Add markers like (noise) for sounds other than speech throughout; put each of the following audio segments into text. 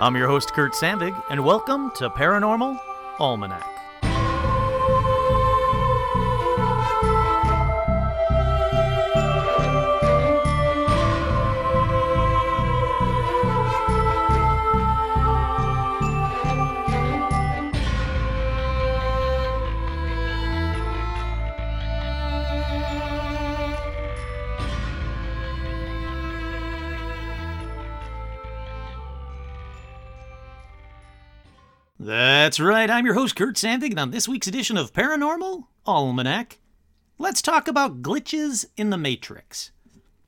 I'm your host, Kurt Sandvig, and welcome to Paranormal Almanac. That's right, I'm your host, Kurt Sandvig, and on this week's edition of Paranormal Almanac, let's talk about glitches in the Matrix.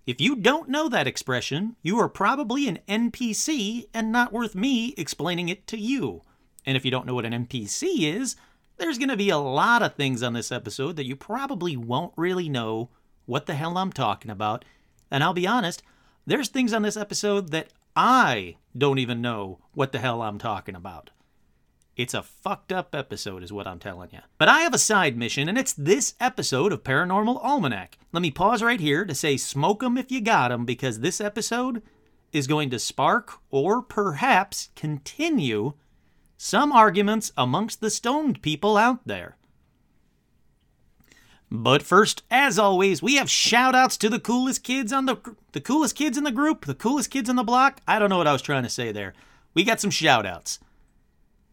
If you don't know that expression, you are probably an NPC and not worth me explaining it to you. And if you don't know what an NPC is, there's going to be a lot of things on this episode that you probably won't really know what the hell I'm talking about. And I'll be honest, there's things on this episode that I don't even know what the hell I'm talking about. It's a fucked up episode, is what I'm telling you. But I have a side mission, and it's this episode of Paranormal Almanac. Let me pause right here to say smoke 'em if you got 'em, because this episode is going to spark or perhaps continue some arguments amongst the stoned people out there. But first, as always, we have shout outs to the coolest kids on the the coolest kids in the group, the coolest kids in the block. I don't know what I was trying to say there. We got some shout outs.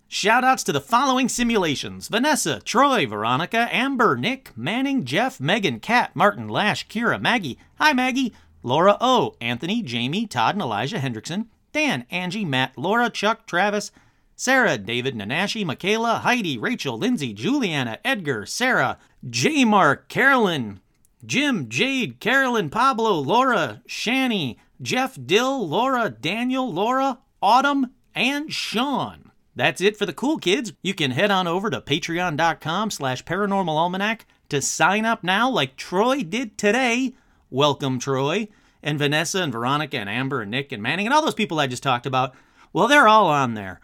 Shoutouts to the following simulations Vanessa, Troy, Veronica, Amber, Nick, Manning, Jeff, Megan, Kat, Martin, Lash, Kira, Maggie, Hi Maggie, Laura O, Anthony, Jamie, Todd, and Elijah Hendrickson, Dan, Angie, Matt, Laura, Chuck, Travis, Sarah, David, Nanashi, Michaela, Heidi, Rachel, Lindsay, Juliana, Edgar, Sarah, J. Mark, Carolyn, Jim, Jade, Carolyn, Pablo, Laura, Shani, Jeff, Dill, Laura, Daniel, Laura, Autumn, and Sean. That's it for the cool kids. You can head on over to patreon.com slash paranormalalmanac to sign up now like Troy did today. Welcome, Troy. And Vanessa and Veronica and Amber and Nick and Manning and all those people I just talked about. Well, they're all on there.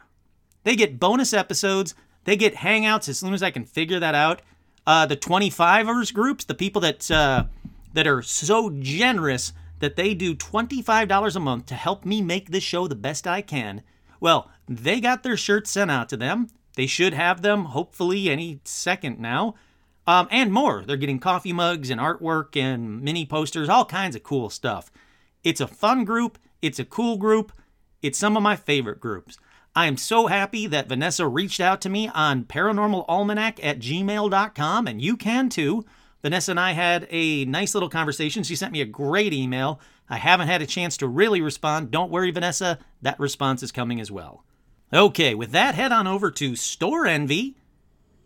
They get bonus episodes. They get hangouts as soon as I can figure that out. Uh, the 25ers groups, the people that uh, that are so generous that they do $25 a month to help me make this show the best I can. Well, they got their shirts sent out to them. They should have them hopefully any second now. Um, and more. They're getting coffee mugs and artwork and mini posters, all kinds of cool stuff. It's a fun group. It's a cool group. It's some of my favorite groups. I am so happy that Vanessa reached out to me on paranormalalmanac at gmail.com, and you can too. Vanessa and I had a nice little conversation. She sent me a great email. I haven't had a chance to really respond. Don't worry, Vanessa, that response is coming as well. Okay, with that, head on over to Storenvy,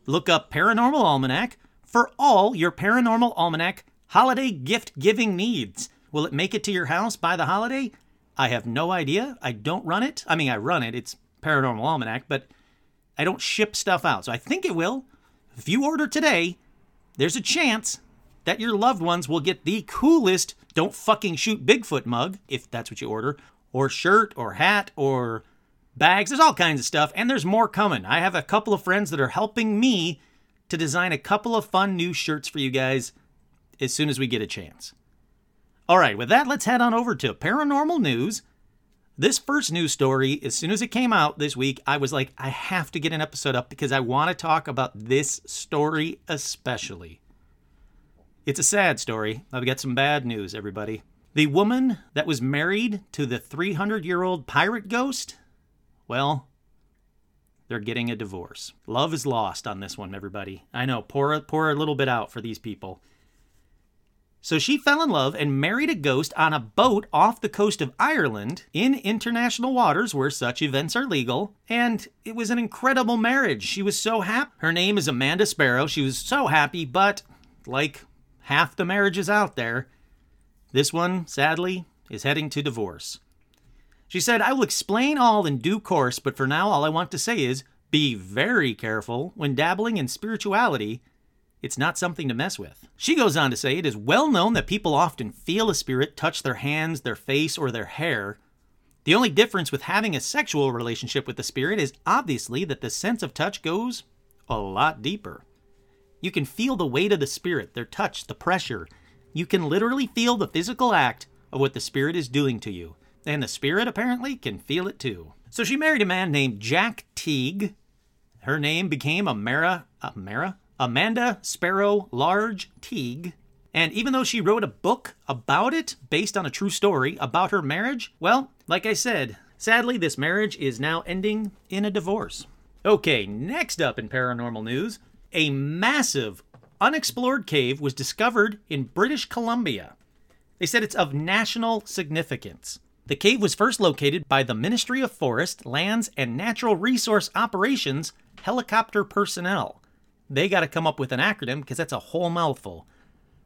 look up Paranormal Almanac for all your Paranormal Almanac holiday gift giving needs. Will it make it to your house by the holiday? I have no idea. I don't run it. I mean, I run it, it's Paranormal Almanac, but I don't ship stuff out. So I think it will. If you order today, there's a chance that your loved ones will get the coolest don't fucking shoot Bigfoot mug, if that's what you order, or shirt, or hat, or bags. There's all kinds of stuff, and there's more coming. I have a couple of friends that are helping me to design a couple of fun new shirts for you guys as soon as we get a chance. All right, with that, let's head on over to paranormal news. This first news story, as soon as it came out this week, I was like, I have to get an episode up because I want to talk about this story especially. It's a sad story. I've got some bad news, everybody. The woman that was married to the 300 year old pirate ghost, well, they're getting a divorce. Love is lost on this one, everybody. I know, pour, pour a little bit out for these people. So she fell in love and married a ghost on a boat off the coast of Ireland in international waters where such events are legal. And it was an incredible marriage. She was so happy. Her name is Amanda Sparrow. She was so happy, but like half the marriages out there, this one, sadly, is heading to divorce. She said, I will explain all in due course, but for now, all I want to say is be very careful when dabbling in spirituality. It's not something to mess with. She goes on to say, It is well known that people often feel a spirit touch their hands, their face, or their hair. The only difference with having a sexual relationship with the spirit is obviously that the sense of touch goes a lot deeper. You can feel the weight of the spirit, their touch, the pressure. You can literally feel the physical act of what the spirit is doing to you. And the spirit apparently can feel it too. So she married a man named Jack Teague. Her name became Amara, Amara? Amanda Sparrow Large Teague. And even though she wrote a book about it, based on a true story about her marriage, well, like I said, sadly, this marriage is now ending in a divorce. Okay, next up in paranormal news, a massive unexplored cave was discovered in British Columbia. They said it's of national significance. The cave was first located by the Ministry of Forest, Lands, and Natural Resource Operations helicopter personnel. They got to come up with an acronym because that's a whole mouthful.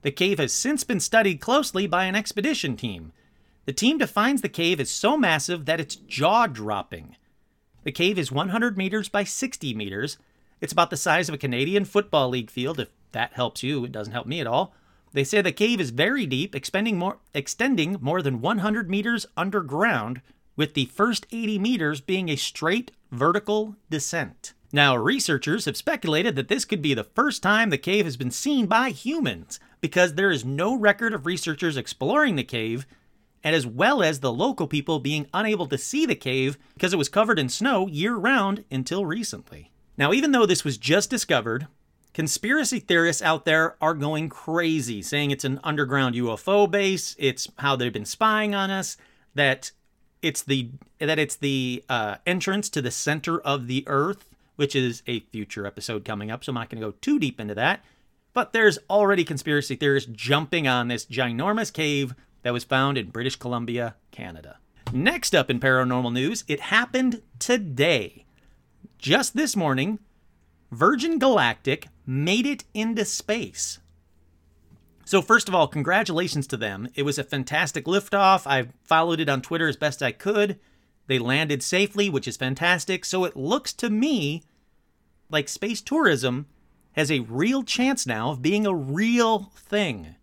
The cave has since been studied closely by an expedition team. The team defines the cave as so massive that it's jaw dropping. The cave is 100 meters by 60 meters. It's about the size of a Canadian Football League field, if that helps you. It doesn't help me at all. They say the cave is very deep, extending more, extending more than 100 meters underground, with the first 80 meters being a straight vertical descent. Now, researchers have speculated that this could be the first time the cave has been seen by humans, because there is no record of researchers exploring the cave, and as well as the local people being unable to see the cave because it was covered in snow year round until recently. Now, even though this was just discovered, conspiracy theorists out there are going crazy, saying it's an underground UFO base, it's how they've been spying on us, that it's the that it's the uh, entrance to the center of the Earth, which is a future episode coming up. So I'm not going to go too deep into that. But there's already conspiracy theorists jumping on this ginormous cave that was found in British Columbia, Canada. Next up in paranormal news, it happened today. Just this morning, Virgin Galactic made it into space. So, first of all, congratulations to them. It was a fantastic liftoff. I followed it on Twitter as best I could. They landed safely, which is fantastic. So, it looks to me like space tourism has a real chance now of being a real thing.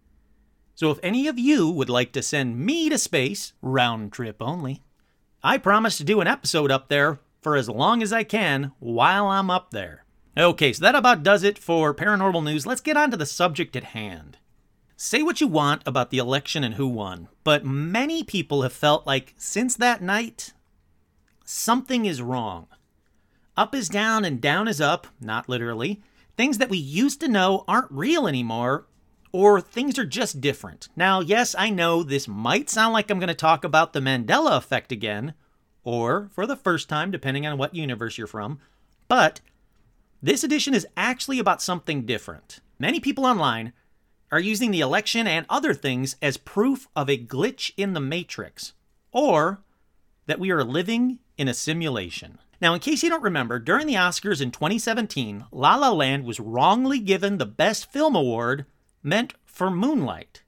So if any of you would like to send me to space, round trip only, I promise to do an episode up there for as long as I can while I'm up there. Okay, so that about does it for paranormal news. Let's get on to the subject at hand. Say what you want about the election and who won, but many people have felt like since that night, something is wrong. Up is down and down is up, not literally, Things that we used to know aren't real anymore, or things are just different. Now, yes, I know this might sound like I'm going to talk about the Mandela effect again, or for the first time, depending on what universe you're from, but this edition is actually about something different. Many people online are using the election and other things as proof of a glitch in the Matrix, or that we are living in a simulation. Now, in case you don't remember, during the Oscars in 2017, La La Land was wrongly given the Best Film Award meant for Moonlight.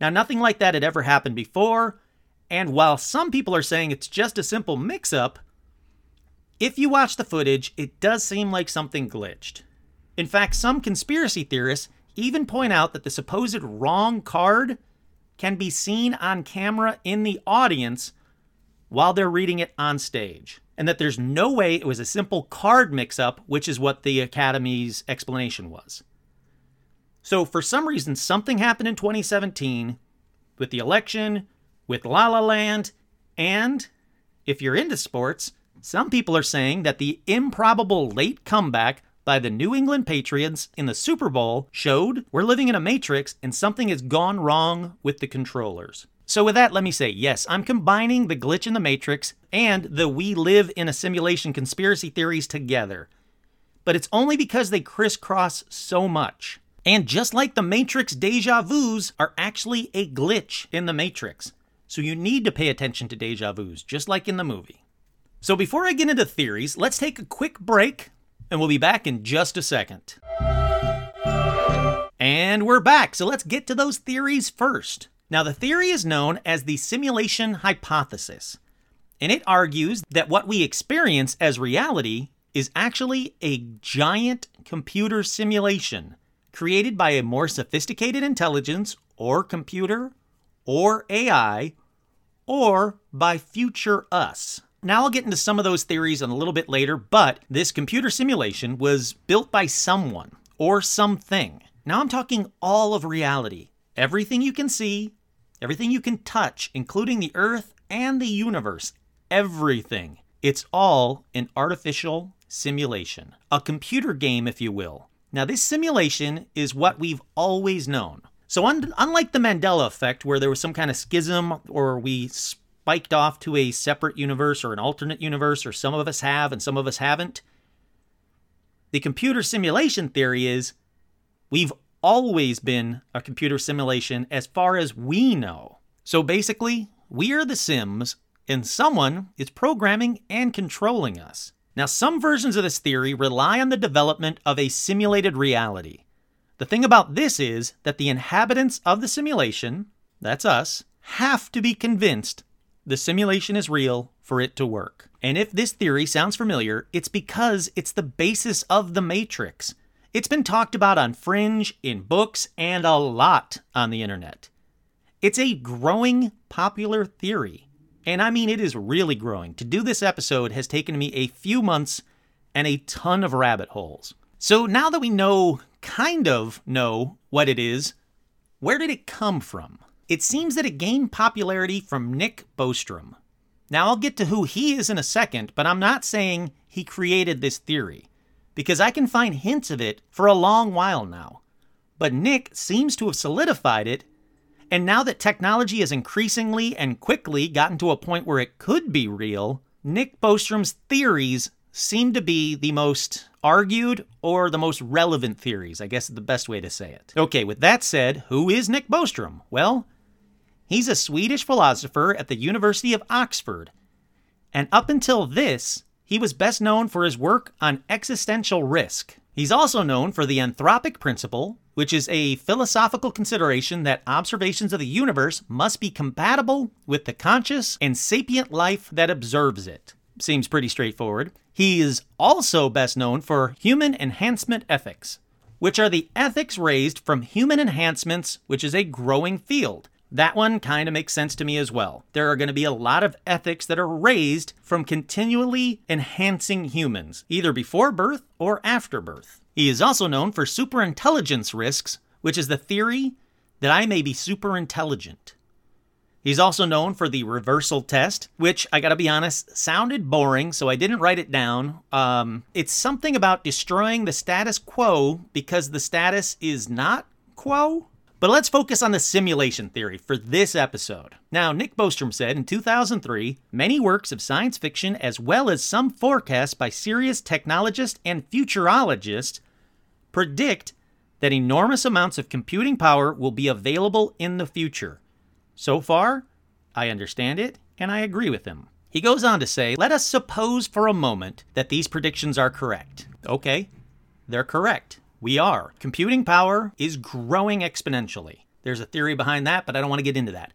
Now, nothing like that had ever happened before, and while some people are saying it's just a simple mix up, if you watch the footage, it does seem like something glitched. In fact, some conspiracy theorists even point out that the supposed wrong card can be seen on camera in the audience while they're reading it on stage and that there's no way it was a simple card mix up, which is what the Academy's explanation was. So, for some reason, something happened in 2017 with the election, with La La Land, and if you're into sports, some people are saying that the improbable late comeback by the New England Patriots in the Super Bowl showed we're living in a matrix and something has gone wrong with the controllers. So, with that, let me say yes, I'm combining the glitch in the Matrix and the we live in a simulation conspiracy theories together. But it's only because they crisscross so much. And just like the Matrix deja vus are actually a glitch in the Matrix. So you need to pay attention to deja vus, just like in the movie. So before I get into theories, let's take a quick break, and we'll be back in just a second. And we're back, so let's get to those theories first. Now, the theory is known as the simulation hypothesis, and it argues that what we experience as reality is actually a giant computer simulation created by a more sophisticated intelligence or computer or AI or by future us. Now, I'll get into some of those theories in a little bit later, but this computer simulation was built by someone or something. Now, I'm talking all of reality. Everything you can see, everything you can touch, including the earth and the universe, everything It's all an artificial simulation, a computer game, if you will. Now, this simulation is what we've always known. So, un- unlike the Mandela effect, where there was some kind of schism or we spiked off to a separate universe or an alternate universe, or some of us have and some of us haven't, the computer simulation theory is we've always been a computer simulation as far as we know. So basically, we are the Sims, and someone is programming and controlling us. Now, some versions of this theory rely on the development of a simulated reality. The thing about this is that the inhabitants of the simulation, that's us, have to be convinced the simulation is real for it to work. And if this theory sounds familiar, it's because it's the basis of the Matrix. It's been talked about on Fringe, in books, and a lot on the internet. It's a growing popular theory. And I mean, it is really growing. To do this episode has taken me a few months and a ton of rabbit holes. So now that we know, kind of know, what it is, where did it come from? It seems that it gained popularity from Nick Bostrom. Now, I'll get to who he is in a second, but I'm not saying he created this theory, because I can find hints of it for a long while now. But Nick seems to have solidified it and now that technology has increasingly and quickly gotten to a point where it could be real, Nick Bostrom's theories seem to be the most argued or the most relevant theories, I guess is the best way to say it. Okay, with that said, who is Nick Bostrom? Well, he's a Swedish philosopher at the University of Oxford. And up until this, he was best known for his work on existential risk. He's also known for the anthropic principle, which is a philosophical consideration that observations of the universe must be compatible with the conscious and sapient life that observes it. Seems pretty straightforward. He is also best known for human enhancement ethics, which are the ethics raised from human enhancements, which is a growing field. That one kind of makes sense to me as well. There are going to be a lot of ethics that are raised from continually enhancing humans, either before birth or after birth. He is also known for superintelligence risks, which is the theory that I may be superintelligent. He's also known for the reversal test, which I gotta be honest, sounded boring, so I didn't write it down. Um, it's something about destroying the status quo because the status is not quo. But let's focus on the simulation theory for this episode. Now, Nick Bostrom said in 2003 many works of science fiction, as well as some forecasts by serious technologists and futurologists, predict that enormous amounts of computing power will be available in the future. So far, I understand it and I agree with him. He goes on to say, let us suppose for a moment that these predictions are correct. Okay, they're correct. We are. Computing power is growing exponentially. There's a theory behind that, but I don't want to get into that.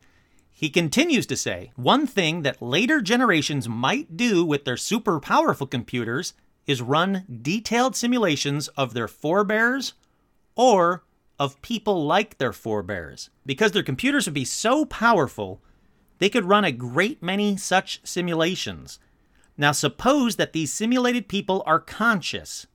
He continues to say one thing that later generations might do with their super powerful computers is run detailed simulations of their forebears or of people like their forebears. Because their computers would be so powerful, they could run a great many such simulations. Now, suppose that these simulated people are conscious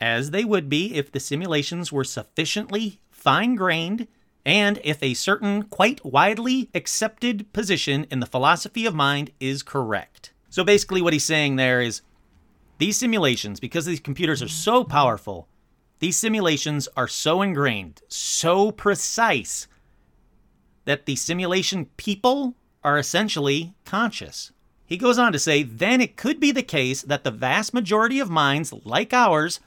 as they would be if the simulations were sufficiently fine grained and if a certain quite widely accepted position in the philosophy of mind is correct. So basically, what he's saying there is these simulations, because these computers are so powerful, these simulations are so ingrained, so precise, that the simulation people are essentially conscious. He goes on to say, then it could be the case that the vast majority of minds like ours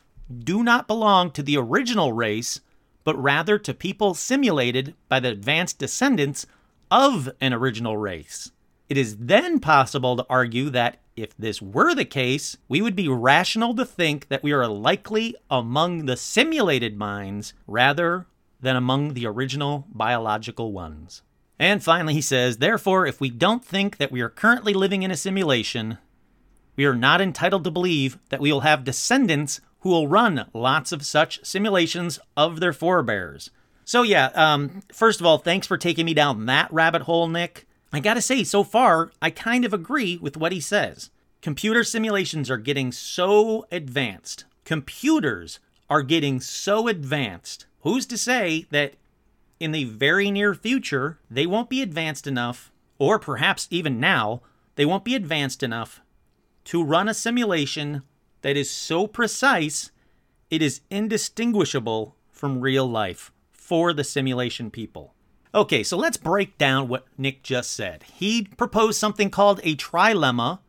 do not belong to the original race, but rather to people simulated by the advanced descendants of an original race. It is then possible to argue that if this were the case, we would be rational to think that we are likely among the simulated minds rather than among the original biological ones. And finally, he says, therefore, if we don't think that we are currently living in a simulation, we are not entitled to believe that we will have descendants who will run lots of such simulations of their forebears. So, yeah, um, first of all, thanks for taking me down that rabbit hole, Nick. I gotta say, so far, I kind of agree with what he says. Computer simulations are getting so advanced. Computers are getting so advanced. Who's to say that in the very near future, they won't be advanced enough, or perhaps even now, they won't be advanced enough to run a simulation that is so precise it is indistinguishable from real life for the simulation people. Okay, so let's break down what Nick just said. He proposed something called a trilemma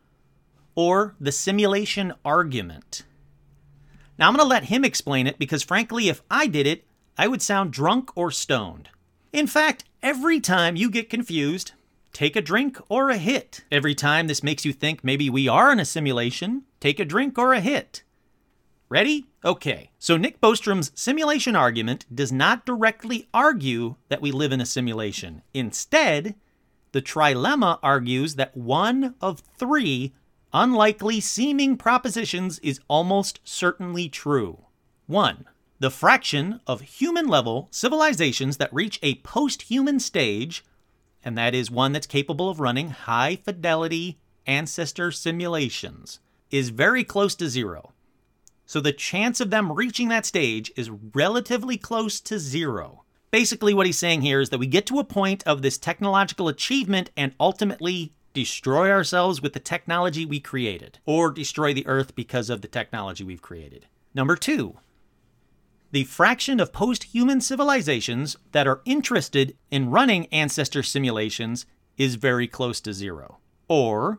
or the simulation argument. Now, I'm going to let him explain it because, frankly, if I did it, I would sound drunk or stoned. In fact, every time you get confused, take a drink or a hit. Every time this makes you think maybe we are in a simulation, take a drink or a hit. Ready? Okay. So Nick Bostrom's simulation argument does not directly argue that we live in a simulation. Instead, the trilemma argues that one of three unlikely seeming propositions is almost certainly true. 1. The fraction of human level civilizations that reach a post human stage, and that is one that's capable of running high fidelity ancestor simulations, is very close to zero. So the chance of them reaching that stage is relatively close to zero. Basically, what he's saying here is that we get to a point of this technological achievement and ultimately destroy ourselves with the technology we created, or destroy the Earth because of the technology we've created. Number two, the fraction of post human civilizations that are interested in running ancestor simulations is very close to zero. Or,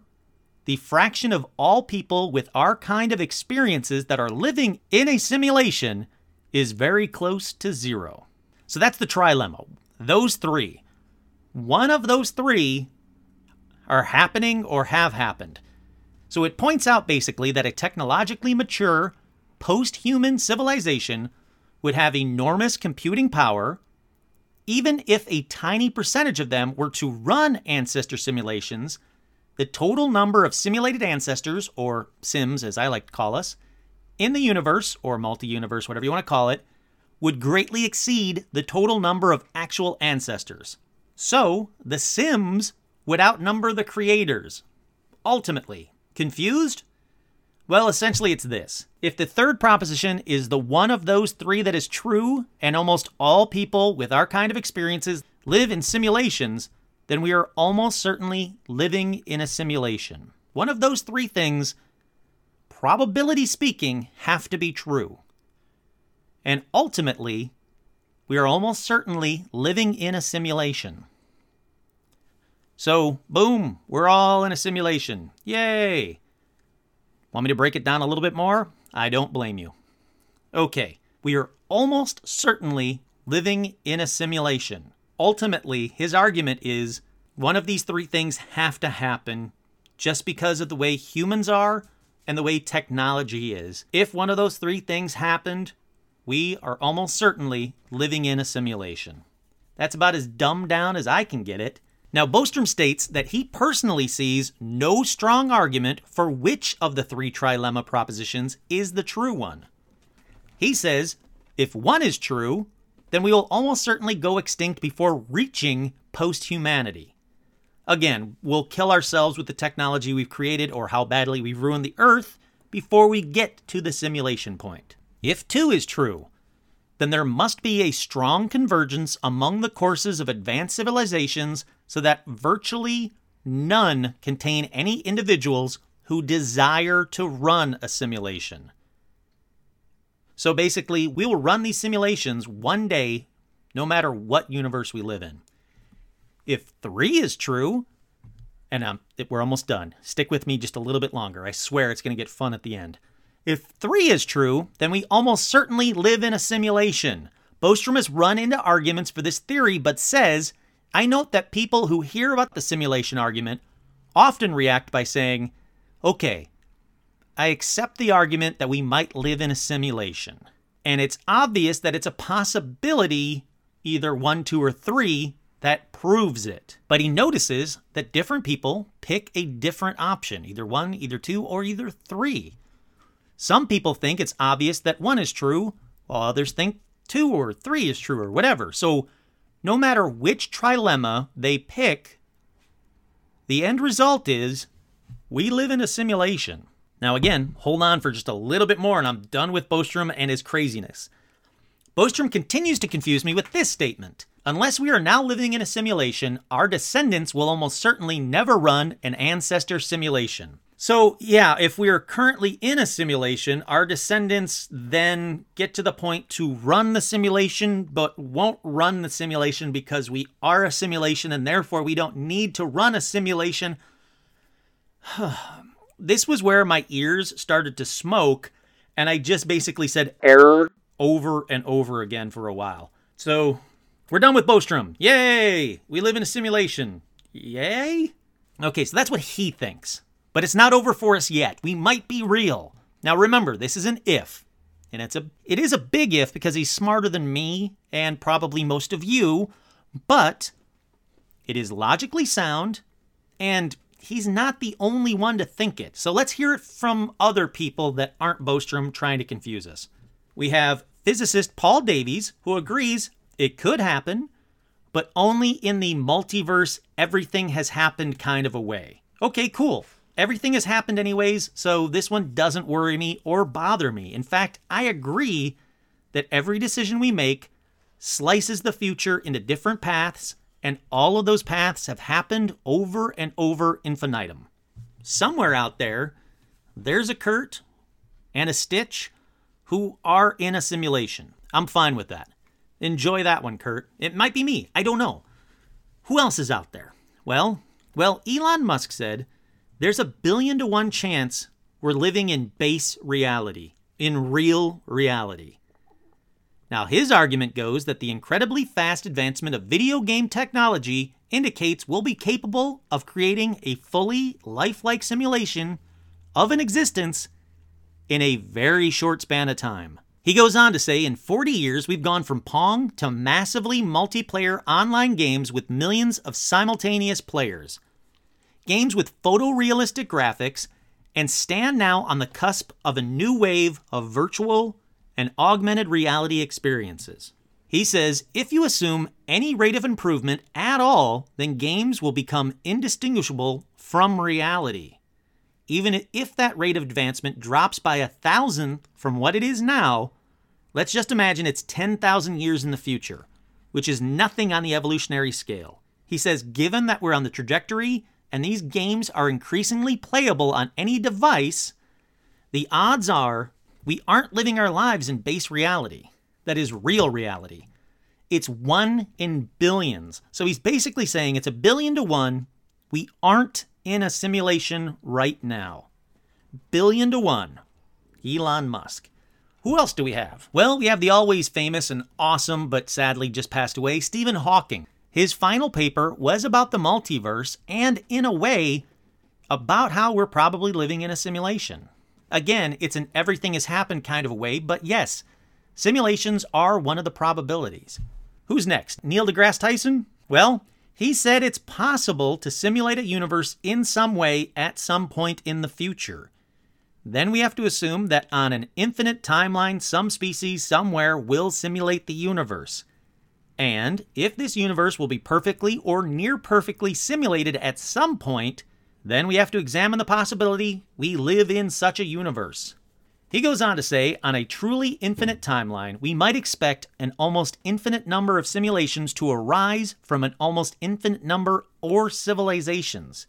the fraction of all people with our kind of experiences that are living in a simulation is very close to zero. So that's the trilemma. Those three. One of those three are happening or have happened. So it points out basically that a technologically mature, post human civilization would have enormous computing power, even if a tiny percentage of them were to run ancestor simulations. The total number of simulated ancestors, or Sims as I like to call us, in the universe, or multi universe, whatever you want to call it, would greatly exceed the total number of actual ancestors. So, the Sims would outnumber the creators. Ultimately, confused? Well, essentially, it's this. If the third proposition is the one of those three that is true, and almost all people with our kind of experiences live in simulations, then we are almost certainly living in a simulation. One of those three things, probability speaking, have to be true. And ultimately, we are almost certainly living in a simulation. So, boom, we're all in a simulation. Yay! Want me to break it down a little bit more? I don't blame you. Okay, we are almost certainly living in a simulation. Ultimately, his argument is one of these three things have to happen just because of the way humans are and the way technology is. If one of those three things happened, we are almost certainly living in a simulation. That's about as dumbed down as I can get it. Now, Bostrom states that he personally sees no strong argument for which of the three trilemma propositions is the true one. He says if one is true, then we will almost certainly go extinct before reaching post humanity. Again, we'll kill ourselves with the technology we've created or how badly we've ruined the Earth before we get to the simulation point. If two is true, then there must be a strong convergence among the courses of advanced civilizations so that virtually none contain any individuals who desire to run a simulation. So basically, we will run these simulations one day, no matter what universe we live in. If three is true, and um, we're almost done, stick with me just a little bit longer. I swear it's going to get fun at the end. If three is true, then we almost certainly live in a simulation. Bostrom has run into arguments for this theory, but says I note that people who hear about the simulation argument often react by saying, okay, I accept the argument that we might live in a simulation. And it's obvious that it's a possibility, either one, two, or three, that proves it. But he notices that different people pick a different option, either one, either two, or either three. Some people think it's obvious that one is true, while others think two or three is true, or whatever. So no matter which trilemma they pick, the end result is we live in a simulation. Now, again, hold on for just a little bit more and I'm done with Bostrom and his craziness. Bostrom continues to confuse me with this statement. Unless we are now living in a simulation, our descendants will almost certainly never run an ancestor simulation. So, yeah, if we are currently in a simulation, our descendants then get to the point to run the simulation, but won't run the simulation because we are a simulation and therefore we don't need to run a simulation. (sighs) this was where my ears started to smoke, and I just basically said error over and over again for a while. So, we're done with Bostrom. Yay! We live in a simulation. Yay? Okay, so that's what he thinks. But it's not over for us yet. We might be real. Now remember, this is an if. And it's a it is a big if because he's smarter than me and probably most of you, but it is logically sound and he's not the only one to think it. So let's hear it from other people that aren't Bostrom trying to confuse us. We have physicist Paul Davies who agrees it could happen, but only in the multiverse everything has happened kind of a way. Okay, cool. Everything has happened anyways, so this one doesn't worry me or bother me. In fact, I agree that every decision we make slices the future into different paths, and all of those paths have happened over and over infinitum. Somewhere out there, there's a Kurt and a Stitch who are in a simulation. I'm fine with that. Enjoy that one, Kurt. It might be me. I don't know. Who else is out there? Well, well, Elon Musk said there's a billion to one chance we're living in base reality, in real reality. Now, his argument goes that the incredibly fast advancement of video game technology indicates we'll be capable of creating a fully lifelike simulation of an existence in a very short span of time. He goes on to say in 40 years, we've gone from Pong to massively multiplayer online games with millions of simultaneous players games with photorealistic graphics, and stand now on the cusp of a new wave of virtual and augmented reality experiences. He says if you assume any rate of improvement at all, then games will become indistinguishable from reality. Even if that rate of advancement drops by a thousandth from what it is now, let's just imagine it's 10,000 years in the future, which is nothing on the evolutionary scale. He says, given that we're on the trajectory and these games are increasingly playable on any device, the odds are we aren't living our lives in base reality. That is real reality. It's one in billions. So he's basically saying it's a billion to one. We aren't in a simulation right now. Billion to one. Elon Musk. Who else do we have? Well, we have the always famous and awesome, but sadly just passed away, Stephen Hawking. His final paper was about the multiverse and, in a way, about how we're probably living in a simulation. Again, it's an everything has happened kind of a way, but yes, simulations are one of the probabilities. Who's next? Neil deGrasse Tyson? Well, he said it's possible to simulate a universe in some way at some point in the future. Then we have to assume that on an infinite timeline, some species somewhere will simulate the universe. And if this universe will be perfectly or near perfectly simulated at some point, then we have to examine the possibility we live in such a universe. He goes on to say on a truly infinite timeline, we might expect an almost infinite number of simulations to arise from an almost infinite number or civilizations.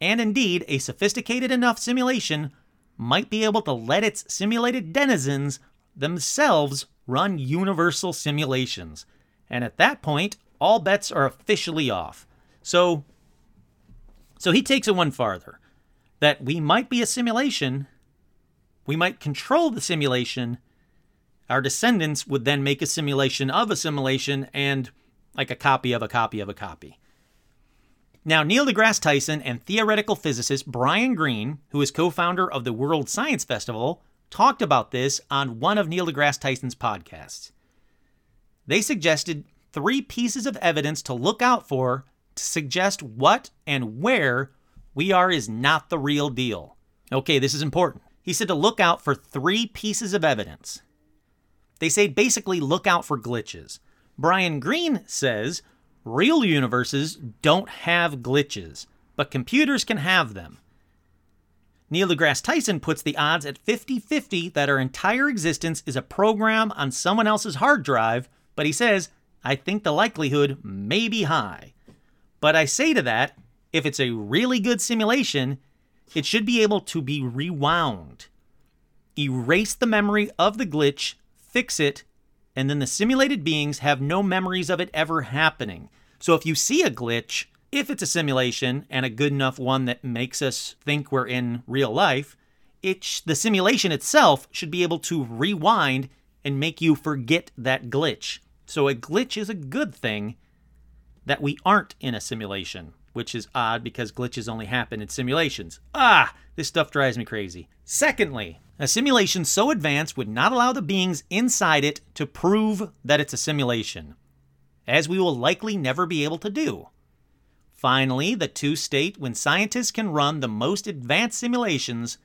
And indeed, a sophisticated enough simulation might be able to let its simulated denizens themselves run universal simulations. And at that point, all bets are officially off. So so he takes it one farther that we might be a simulation, we might control the simulation. Our descendants would then make a simulation of a simulation and like a copy of a copy of a copy. Now, Neil deGrasse Tyson and theoretical physicist Brian Greene, who is co founder of the World Science Festival, talked about this on one of Neil deGrasse Tyson's podcasts. They suggested three pieces of evidence to look out for to suggest what and where we are is not the real deal. Okay, this is important. He said to look out for three pieces of evidence. They say basically look out for glitches. Brian Greene says real universes don't have glitches, but computers can have them. Neil deGrasse Tyson puts the odds at 50 50 that our entire existence is a program on someone else's hard drive but he says, I think the likelihood may be high. But I say to that, if it's a really good simulation, it should be able to be rewound, erase the memory of the glitch, fix it, and then the simulated beings have no memories of it ever happening. So if you see a glitch, if it's a simulation and a good enough one that makes us think we're in real life, it sh- the simulation itself should be able to rewind and make you forget that glitch. So a glitch is a good thing that we aren't in a simulation, which is odd because glitches only happen in simulations. Ah, this stuff drives me crazy. Secondly, a simulation so advanced would not allow the beings inside it to prove that it's a simulation, as we will likely never be able to do. Finally, the two state when scientists can run the most advanced simulations,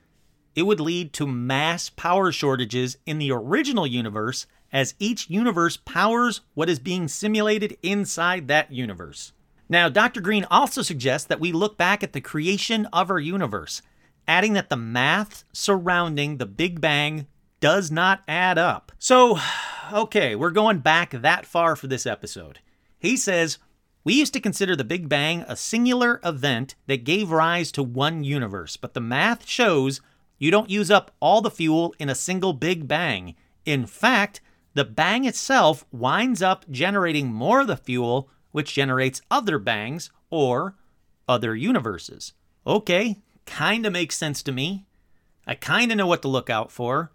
it would lead to mass power shortages in the original universe as each universe powers what is being simulated inside that universe. Now, Dr. Greene also suggests that we look back at the creation of our universe, adding that the math surrounding the Big Bang does not add up. So, (sighs) okay, we're going back that far for this episode. He says, we used to consider the Big Bang a singular event that gave rise to one universe, but the math shows you don't use up all the fuel in a single Big Bang. In fact, the bang itself winds up generating more of the fuel, which generates other bangs or other universes. Okay, kinda makes sense to me. I kinda know what to look out for.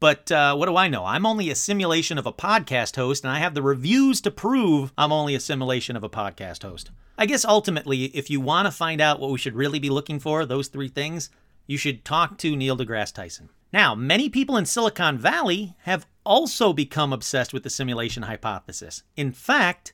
But uh, what do I know? I'm only a simulation of a podcast host, and I have the reviews to prove I'm only a simulation of a podcast host. I guess ultimately, if you want to find out what we should really be looking for, those three things, you should talk to Neil deGrasse Tyson. Now, many people in Silicon Valley have also become obsessed with the simulation hypothesis. In fact,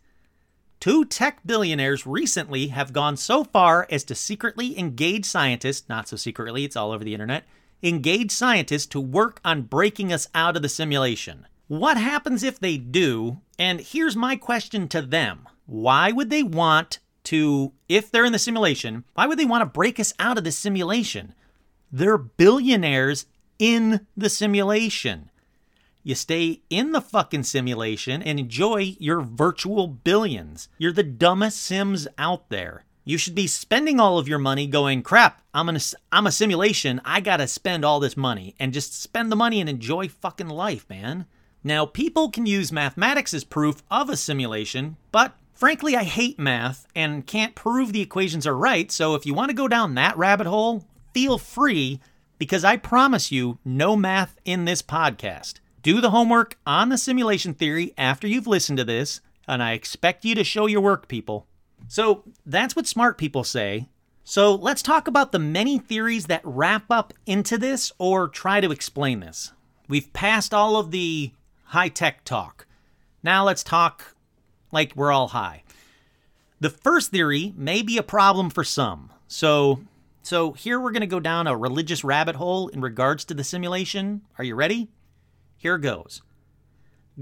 two tech billionaires recently have gone so far as to secretly engage scientists, not so secretly, it's all over the internet, engage scientists to work on breaking us out of the simulation. What happens if they do? And here's my question to them Why would they want to, if they're in the simulation, why would they want to break us out of the simulation? They're billionaires in the simulation. You stay in the fucking simulation and enjoy your virtual billions. You're the dumbest Sims out there. You should be spending all of your money going, crap, I'm, an, I'm a simulation. I gotta spend all this money and just spend the money and enjoy fucking life, man. Now, people can use mathematics as proof of a simulation, but frankly, I hate math and can't prove the equations are right. So if you want to go down that rabbit hole, feel free because I promise you, no math in this podcast. Do the homework on the simulation theory after you've listened to this, and I expect you to show your work, people. So that's what smart people say. So let's talk about the many theories that wrap up into this or try to explain this. We've passed all of the high tech talk. Now let's talk like we're all high. The first theory may be a problem for some. So so here we're going to go down a religious rabbit hole in regards to the simulation. Are you ready? Here goes.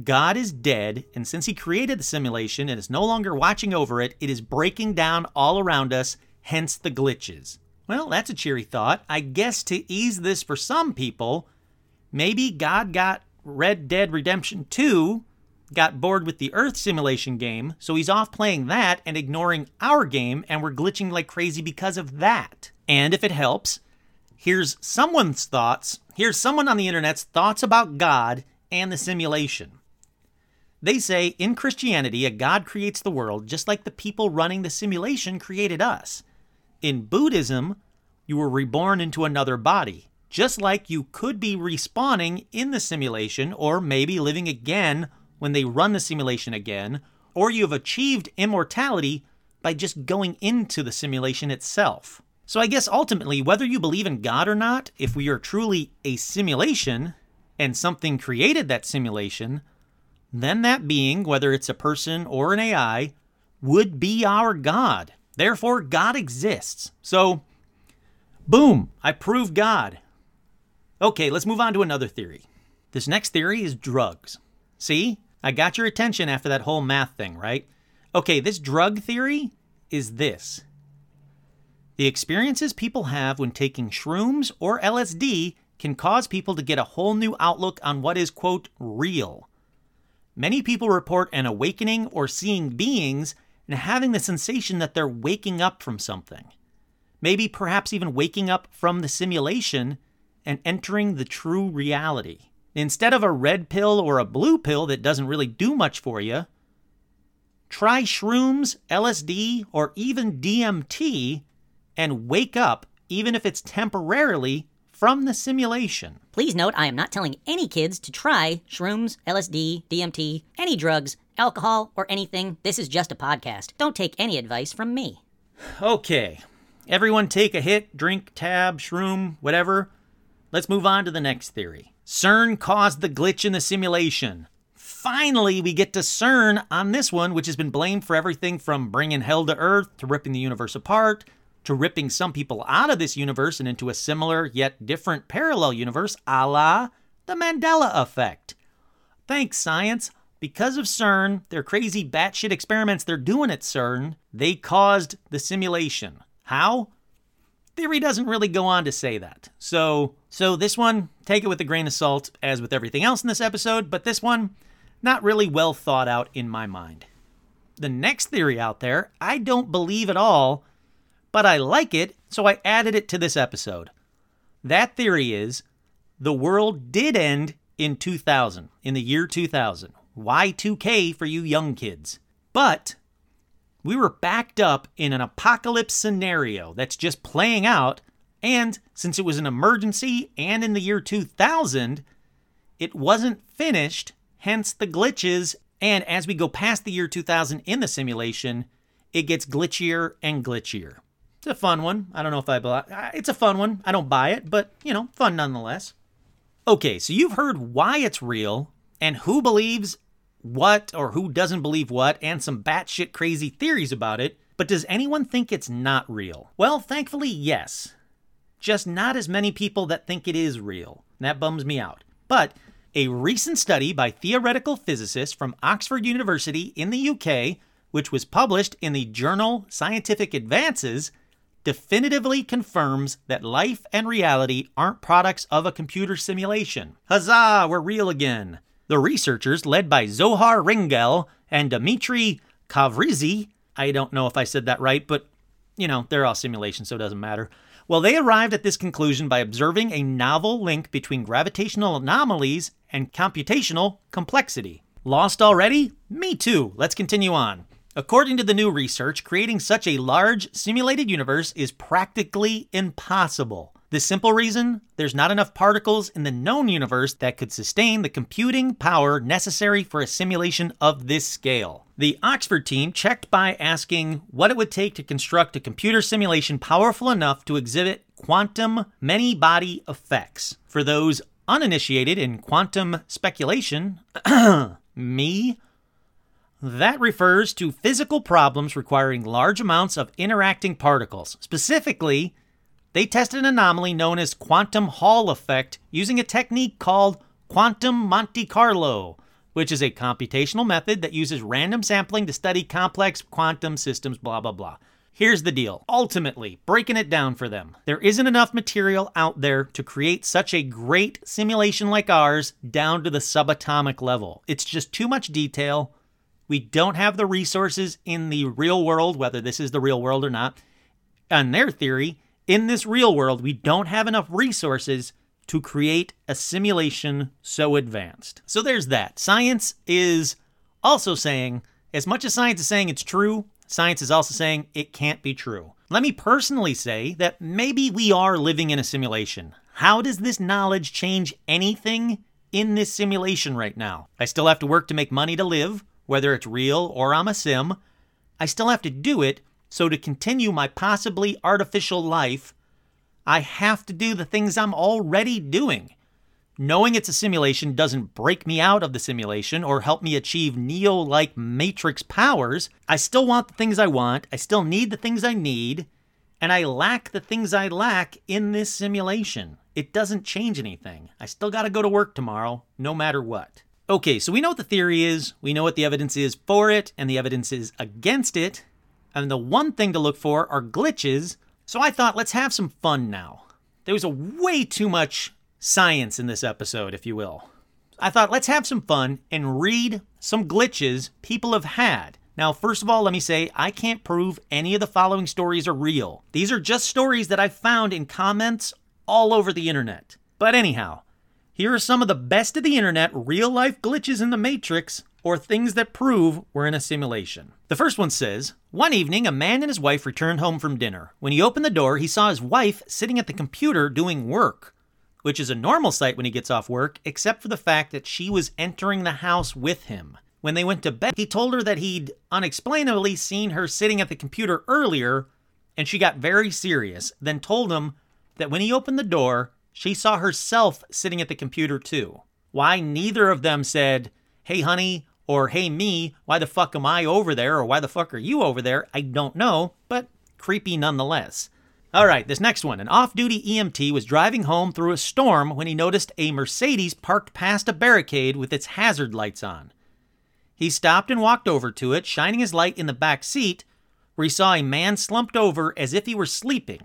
God is dead, and since he created the simulation and is no longer watching over it, it is breaking down all around us, hence the glitches. Well, that's a cheery thought. I guess to ease this for some people, maybe God got Red Dead Redemption 2, got bored with the Earth simulation game, so he's off playing that and ignoring our game, and we're glitching like crazy because of that. And if it helps, here's someone's thoughts. Here's someone on the internet's thoughts about God and the simulation. They say in Christianity, a God creates the world just like the people running the simulation created us. In Buddhism, you were reborn into another body, just like you could be respawning in the simulation or maybe living again when they run the simulation again, or you have achieved immortality by just going into the simulation itself. So I guess ultimately, whether you believe in God or not, if we are truly a simulation and something created that simulation, then that being, whether it's a person or an AI, would be our God. Therefore, God exists. So, boom, I proved God. Okay, let's move on to another theory. This next theory is drugs. See, I got your attention after that whole math thing, right? Okay, this drug theory is this the experiences people have when taking shrooms or LSD can cause people to get a whole new outlook on what is, quote, real. Many people report an awakening or seeing beings and having the sensation that they're waking up from something. maybe perhaps even waking up from the simulation and entering the true reality. Instead of a red pill or a blue pill that doesn't really do much for you, try shrooms, LSD, or even DMT and wake up, even if it's temporarily, from the simulation. Please note, I am not telling any kids to try shrooms, LSD, DMT, any drugs, alcohol, or anything. This is just a podcast. Don't take any advice from me. Okay, everyone take a hit, drink, tab, shroom, whatever. Let's move on to the next theory. CERN caused the glitch in the simulation. Finally, we get to CERN on this one, which has been blamed for everything from bringing hell to earth to ripping the universe apart to ripping some people out of this universe and into a similar yet different parallel universe, a la the Mandela effect. Thanks, science. Because of CERN, their crazy batshit experiments they're doing at CERN, they caused the simulation. How? Theory doesn't really go on to say that. So, so this one, take it with a grain of salt, as with everything else in this episode, but this one, not really well thought out in my mind. The next theory out there, I don't believe at all, but I like it, so I added it to this episode. That theory is the world did end in 2000, in the year 2000. Y2K for you young kids. But we were backed up in an apocalypse scenario that's just playing out, and since it was an emergency and in the year 2000, it wasn't finished, hence the glitches. And as we go past the year 2000 in the simulation, it gets glitchier and glitchier. It's a fun one. I don't know if I buy it's a fun one. I don't buy it, but you know, fun nonetheless. Okay, so you've heard why it's real and who believes what or who doesn't believe what and some batshit crazy theories about it, but does anyone think it's not real? Well, thankfully, yes. Just not as many people that think it is real. That bums me out. But a recent study by theoretical physicists from Oxford University in the UK, which was published in the journal Scientific Advances, definitively confirms that life and reality aren't products of a computer simulation. Huzzah, we're real again. The researchers, led by Zohar Ringel and Dmitry Kavrizi, I don't know if I said that right, but you know, they're all simulations, so it doesn't matter. Well, they arrived at this conclusion by observing a novel link between gravitational anomalies and computational complexity. Lost already? Me too. Let's continue on. According to the new research, creating such a large simulated universe is practically impossible. The simple reason there's not enough particles in the known universe that could sustain the computing power necessary for a simulation of this scale. The Oxford team checked by asking what it would take to construct a computer simulation powerful enough to exhibit quantum many body effects. For those uninitiated in quantum speculation, (clears throat) me, that refers to physical problems requiring large amounts of interacting particles. Specifically, they tested an anomaly known as quantum Hall effect using a technique called quantum Monte Carlo, which is a computational method that uses random sampling to study complex quantum systems, blah, blah, blah. Here's the deal. Ultimately, breaking it down for them, there isn't enough material out there to create such a great simulation like ours down to the subatomic level. It's just too much detail we don't have the resources in the real world, whether this is the real world or not. On their theory, in this real world, we don't have enough resources to create a simulation so advanced. So there's that. Science is also saying, as much as science is saying it's true, science is also saying it can't be true. Let me personally say that maybe we are living in a simulation. How does this knowledge change anything in this simulation right now? I still have to work to make money to live whether it's real or I'm a sim, I still have to do it. So to continue my possibly artificial life, I have to do the things I'm already doing. Knowing it's a simulation doesn't break me out of the simulation or help me achieve Neo like Matrix powers. I still want the things I want, I still need the things I need, and I lack the things I lack in this simulation. It doesn't change anything. I still gotta go to work tomorrow, no matter what. Okay, so we know what the theory is, we know what the evidence is for it, and the evidence is against it. And the one thing to look for are glitches. So I thought, let's have some fun now. There was a way too much science in this episode, if you will. I thought, let's have some fun and read some glitches people have had. Now, first of all, let me say I can't prove any of the following stories are real. These are just stories that I found in comments all over the internet. But anyhow, here are some of the best of the internet real life glitches in the Matrix or things that prove we're in a simulation. The first one says One evening, a man and his wife returned home from dinner. When he opened the door, he saw his wife sitting at the computer doing work, which is a normal sight when he gets off work, except for the fact that she was entering the house with him. When they went to bed, he told her that he'd unexplainably seen her sitting at the computer earlier, and she got very serious, then told him that when he opened the door, she saw herself sitting at the computer too. Why neither of them said, Hey, honey, or Hey, me, why the fuck am I over there, or why the fuck are you over there, I don't know, but creepy nonetheless. All right, this next one. An off duty EMT was driving home through a storm when he noticed a Mercedes parked past a barricade with its hazard lights on. He stopped and walked over to it, shining his light in the back seat, where he saw a man slumped over as if he were sleeping.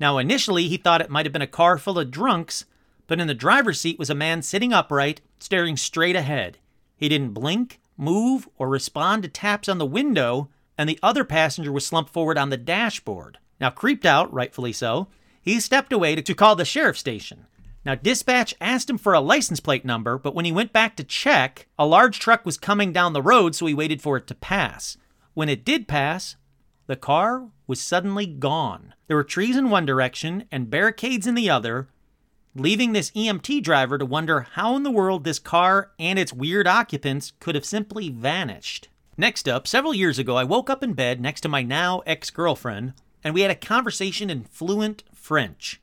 Now, initially, he thought it might have been a car full of drunks, but in the driver's seat was a man sitting upright, staring straight ahead. He didn't blink, move, or respond to taps on the window, and the other passenger was slumped forward on the dashboard. Now, creeped out, rightfully so, he stepped away to, call the sheriff's station. Now, dispatch asked him for a license plate number, but when he went back to check, a large truck was coming down the road, so he waited for it to pass. When it did pass, the car was suddenly gone. There were trees in one direction and barricades in the other, leaving this EMT driver to wonder how in the world this car and its weird occupants could have simply vanished. Next up, several years ago, I woke up in bed next to my now ex girlfriend, and we had a conversation in fluent French.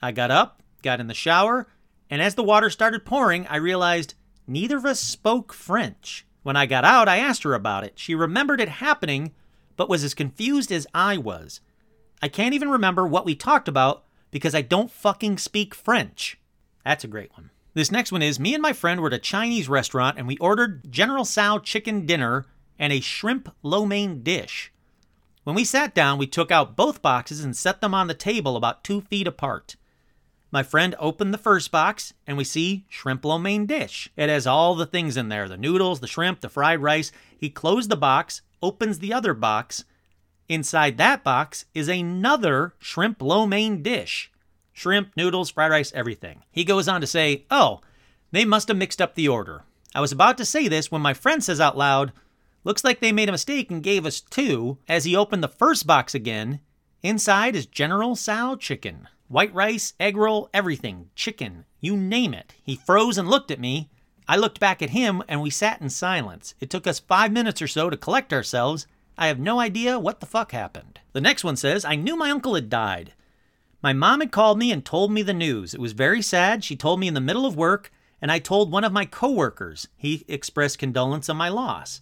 I got up, got in the shower, and as the water started pouring, I realized neither of us spoke French. When I got out, I asked her about it. She remembered it happening, but was as confused as I was. I can't even remember what we talked about because I don't fucking speak French. That's a great one. This next one is me and my friend were at a Chinese restaurant and we ordered General Tso chicken dinner and a shrimp lo mein dish. When we sat down, we took out both boxes and set them on the table about two feet apart. My friend opened the first box and we see shrimp lo mein dish. It has all the things in there the noodles, the shrimp, the fried rice. He closed the box, opens the other box. Inside that box is another shrimp lo mein dish shrimp, noodles, fried rice, everything. He goes on to say, Oh, they must have mixed up the order. I was about to say this when my friend says out loud, Looks like they made a mistake and gave us two. As he opened the first box again, inside is General Tso chicken. White rice, egg roll, everything, chicken, you name it. He froze and looked at me. I looked back at him and we sat in silence. It took us five minutes or so to collect ourselves. I have no idea what the fuck happened. The next one says, I knew my uncle had died. My mom had called me and told me the news. It was very sad. She told me in the middle of work, and I told one of my coworkers. He expressed condolence on my loss.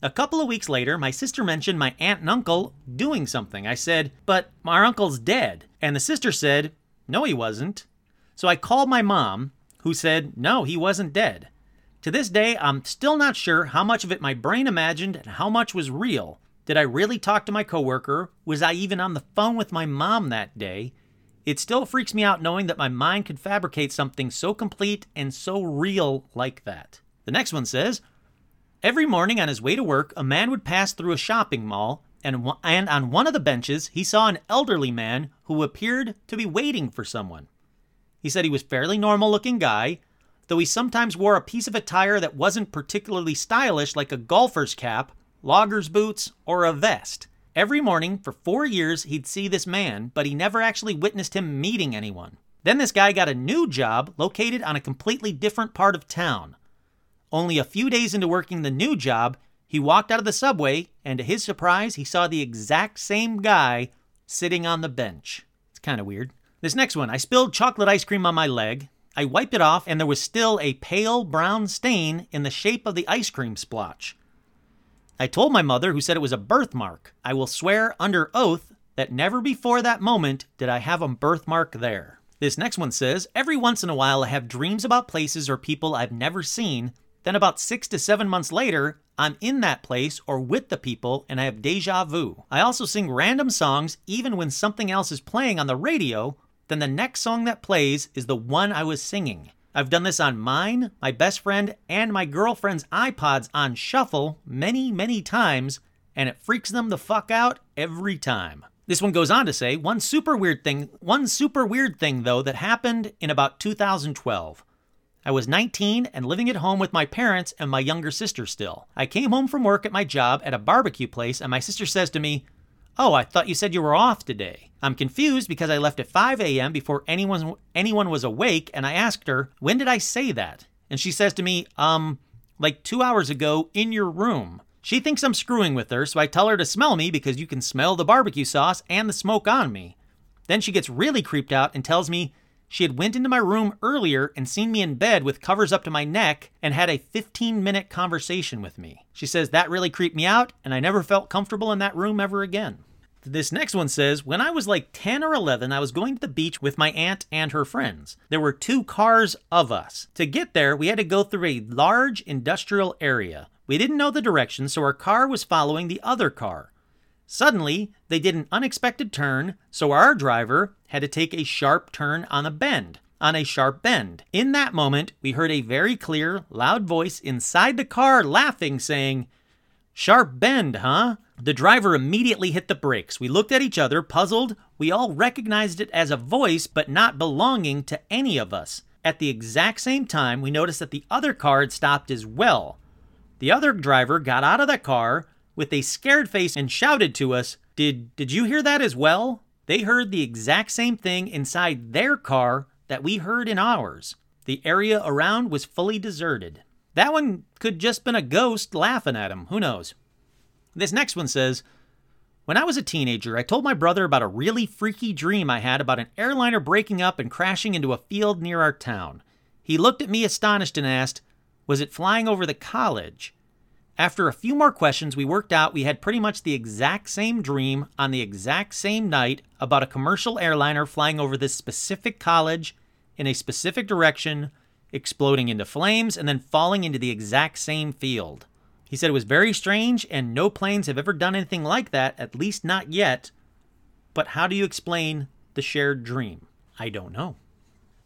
A couple of weeks later, my sister mentioned my aunt and uncle doing something. I said, But our uncle's dead. And the sister said, No, he wasn't. So I called my mom, who said, No, he wasn't dead. To this day, I'm still not sure how much of it my brain imagined and how much was real. Did I really talk to my coworker? Was I even on the phone with my mom that day? It still freaks me out knowing that my mind could fabricate something so complete and so real like that. The next one says, Every morning on his way to work, a man would pass through a shopping mall, and, and on one of the benches, he saw an elderly man who appeared to be waiting for someone. He said he was fairly normal looking guy, though he sometimes wore a piece of attire that wasn't particularly stylish, like a golfer's cap, logger's boots, or a vest. Every morning for four years, he'd see this man, but he never actually witnessed him meeting anyone. Then this guy got a new job located on a completely different part of town. Only a few days into working the new job, he walked out of the subway, and to his surprise, he saw the exact same guy sitting on the bench. It's kind of weird. This next one I spilled chocolate ice cream on my leg. I wiped it off, and there was still a pale brown stain in the shape of the ice cream splotch. I told my mother, who said it was a birthmark. I will swear under oath that never before that moment did I have a birthmark there. This next one says Every once in a while, I have dreams about places or people I've never seen then, about six to seven months later, I'm in that place or with the people and I have deja vu. I also sing random songs even when something else is playing on the radio, then the next song that plays is the one I was singing. I've done this on mine, my best friend, and my girlfriend's iPods on shuffle many, many times, and it freaks them the fuck out every time. This one goes on to say one super weird thing, one super weird thing though that happened in about 2012. I was 19 and living at home with my parents and my younger sister still. I came home from work at my job at a barbecue place and my sister says to me, "Oh, I thought you said you were off today." I'm confused because I left at 5 a.m. before anyone anyone was awake and I asked her, "When did I say that?" And she says to me, "Um, like 2 hours ago in your room." She thinks I'm screwing with her, so I tell her to smell me because you can smell the barbecue sauce and the smoke on me. Then she gets really creeped out and tells me she had went into my room earlier and seen me in bed with covers up to my neck and had a 15-minute conversation with me. She says that really creeped me out and I never felt comfortable in that room ever again. This next one says, When I was like 10 or 11, I was going to the beach with my aunt and her friends. There were two cars of us. To get there, we had to go through a large industrial area. We didn't know the direction, so our car was following the other car. Suddenly, they did an unexpected turn, so our driver had to take a sharp turn on a bend. On a sharp bend. In that moment, we heard a very clear, loud voice inside the car laughing, saying, Sharp bend, huh? The driver immediately hit the brakes. We looked at each other, puzzled. We all recognized it as a voice, but not belonging to any of us. At the exact same time, we noticed that the other car had stopped as well. The other driver got out of the car with a scared face and shouted to us, "Did did you hear that as well?" They heard the exact same thing inside their car that we heard in ours. The area around was fully deserted. That one could just been a ghost laughing at him. Who knows? This next one says, when I was a teenager, I told my brother about a really freaky dream I had about an airliner breaking up and crashing into a field near our town. He looked at me astonished and asked, Was it flying over the college? After a few more questions, we worked out we had pretty much the exact same dream on the exact same night about a commercial airliner flying over this specific college in a specific direction, exploding into flames, and then falling into the exact same field. He said it was very strange and no planes have ever done anything like that, at least not yet. But how do you explain the shared dream? I don't know.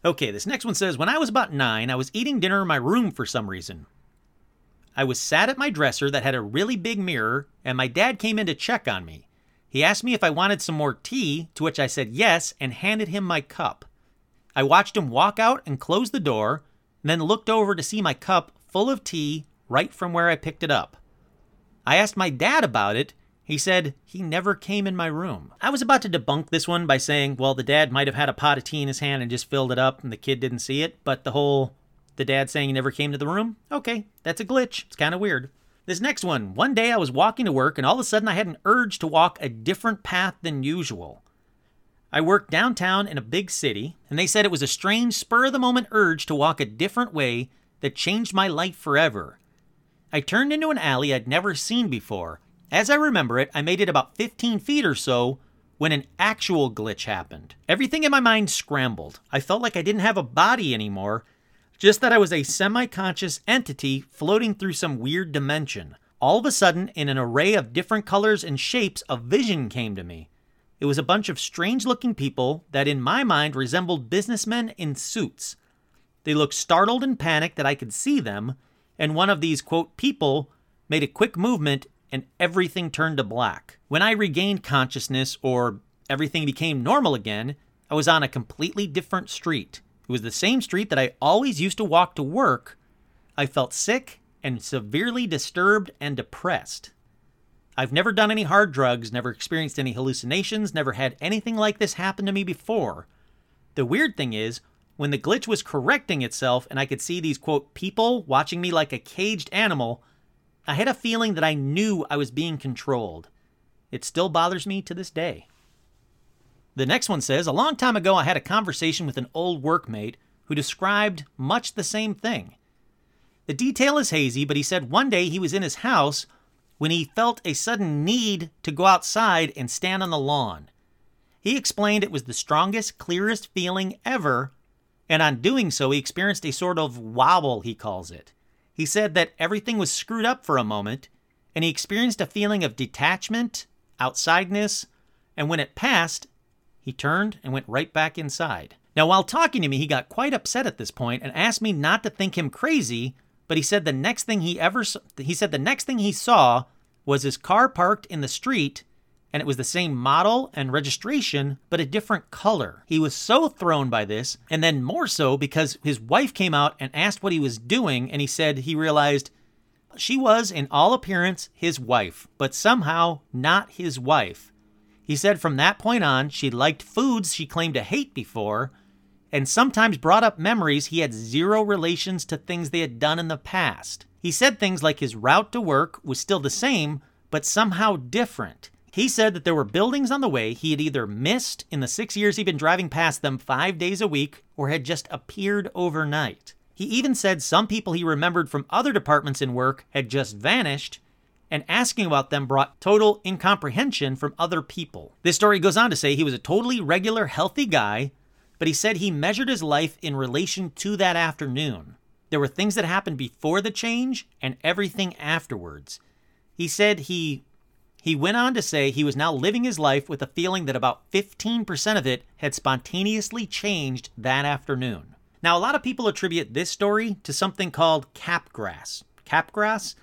Okay, this next one says When I was about nine, I was eating dinner in my room for some reason. I was sat at my dresser that had a really big mirror, and my dad came in to check on me. He asked me if I wanted some more tea, to which I said yes and handed him my cup. I watched him walk out and close the door, then looked over to see my cup full of tea right from where I picked it up. I asked my dad about it. He said he never came in my room. I was about to debunk this one by saying, well, the dad might have had a pot of tea in his hand and just filled it up and the kid didn't see it, but the whole the dad saying he never came to the room? Okay, that's a glitch. It's kind of weird. This next one. One day I was walking to work and all of a sudden I had an urge to walk a different path than usual. I worked downtown in a big city, and they said it was a strange spur of the moment urge to walk a different way that changed my life forever. I turned into an alley I'd never seen before. As I remember it, I made it about 15 feet or so when an actual glitch happened. Everything in my mind scrambled. I felt like I didn't have a body anymore, just that I was a semi conscious entity floating through some weird dimension. All of a sudden, in an array of different colors and shapes, a vision came to me. It was a bunch of strange looking people that, in my mind, resembled businessmen in suits. They looked startled and panicked that I could see them, and one of these, quote, people made a quick movement and everything turned to black. When I regained consciousness or everything became normal again, I was on a completely different street. It was the same street that I always used to walk to work. I felt sick and severely disturbed and depressed. I've never done any hard drugs, never experienced any hallucinations, never had anything like this happen to me before. The weird thing is, when the glitch was correcting itself and I could see these, quote, people watching me like a caged animal, I had a feeling that I knew I was being controlled. It still bothers me to this day. The next one says A long time ago, I had a conversation with an old workmate who described much the same thing. The detail is hazy, but he said one day he was in his house when he felt a sudden need to go outside and stand on the lawn. He explained it was the strongest, clearest feeling ever and on doing so, he experienced a sort of wobble, he calls it. He said that everything was screwed up for a moment, and he experienced a feeling of detachment, outsideness, and when it passed, he turned and went right back inside. Now, while talking to me, he got quite upset at this point and asked me not to think him crazy, but he said the next thing he ever he said the next thing he saw was his car parked in the street and it was the same model and registration, but a different color. He was so thrown by this, and then more so because his wife came out and asked what he was doing, and he said he realized she was, in all appearance, his wife, but somehow not his wife. He said from that point on, she liked foods she claimed to hate before, and sometimes brought up memories he had zero relations to things they had done in the past. He said things like his route to work was still the same, but somehow different. He said that there were buildings on the way he had either missed in the six years he'd been driving past them five days a week or had just appeared overnight. He even said some people he remembered from other departments in work had just vanished, and asking about them brought total incomprehension from other people. This story goes on to say he was a totally regular, healthy guy, but he said he measured his life in relation to that afternoon. There were things that happened before the change and everything afterwards. He said he he went on to say he was now living his life with a feeling that about 15% of it had spontaneously changed that afternoon. Now, a lot of people attribute this story to something called capgras. Capgras?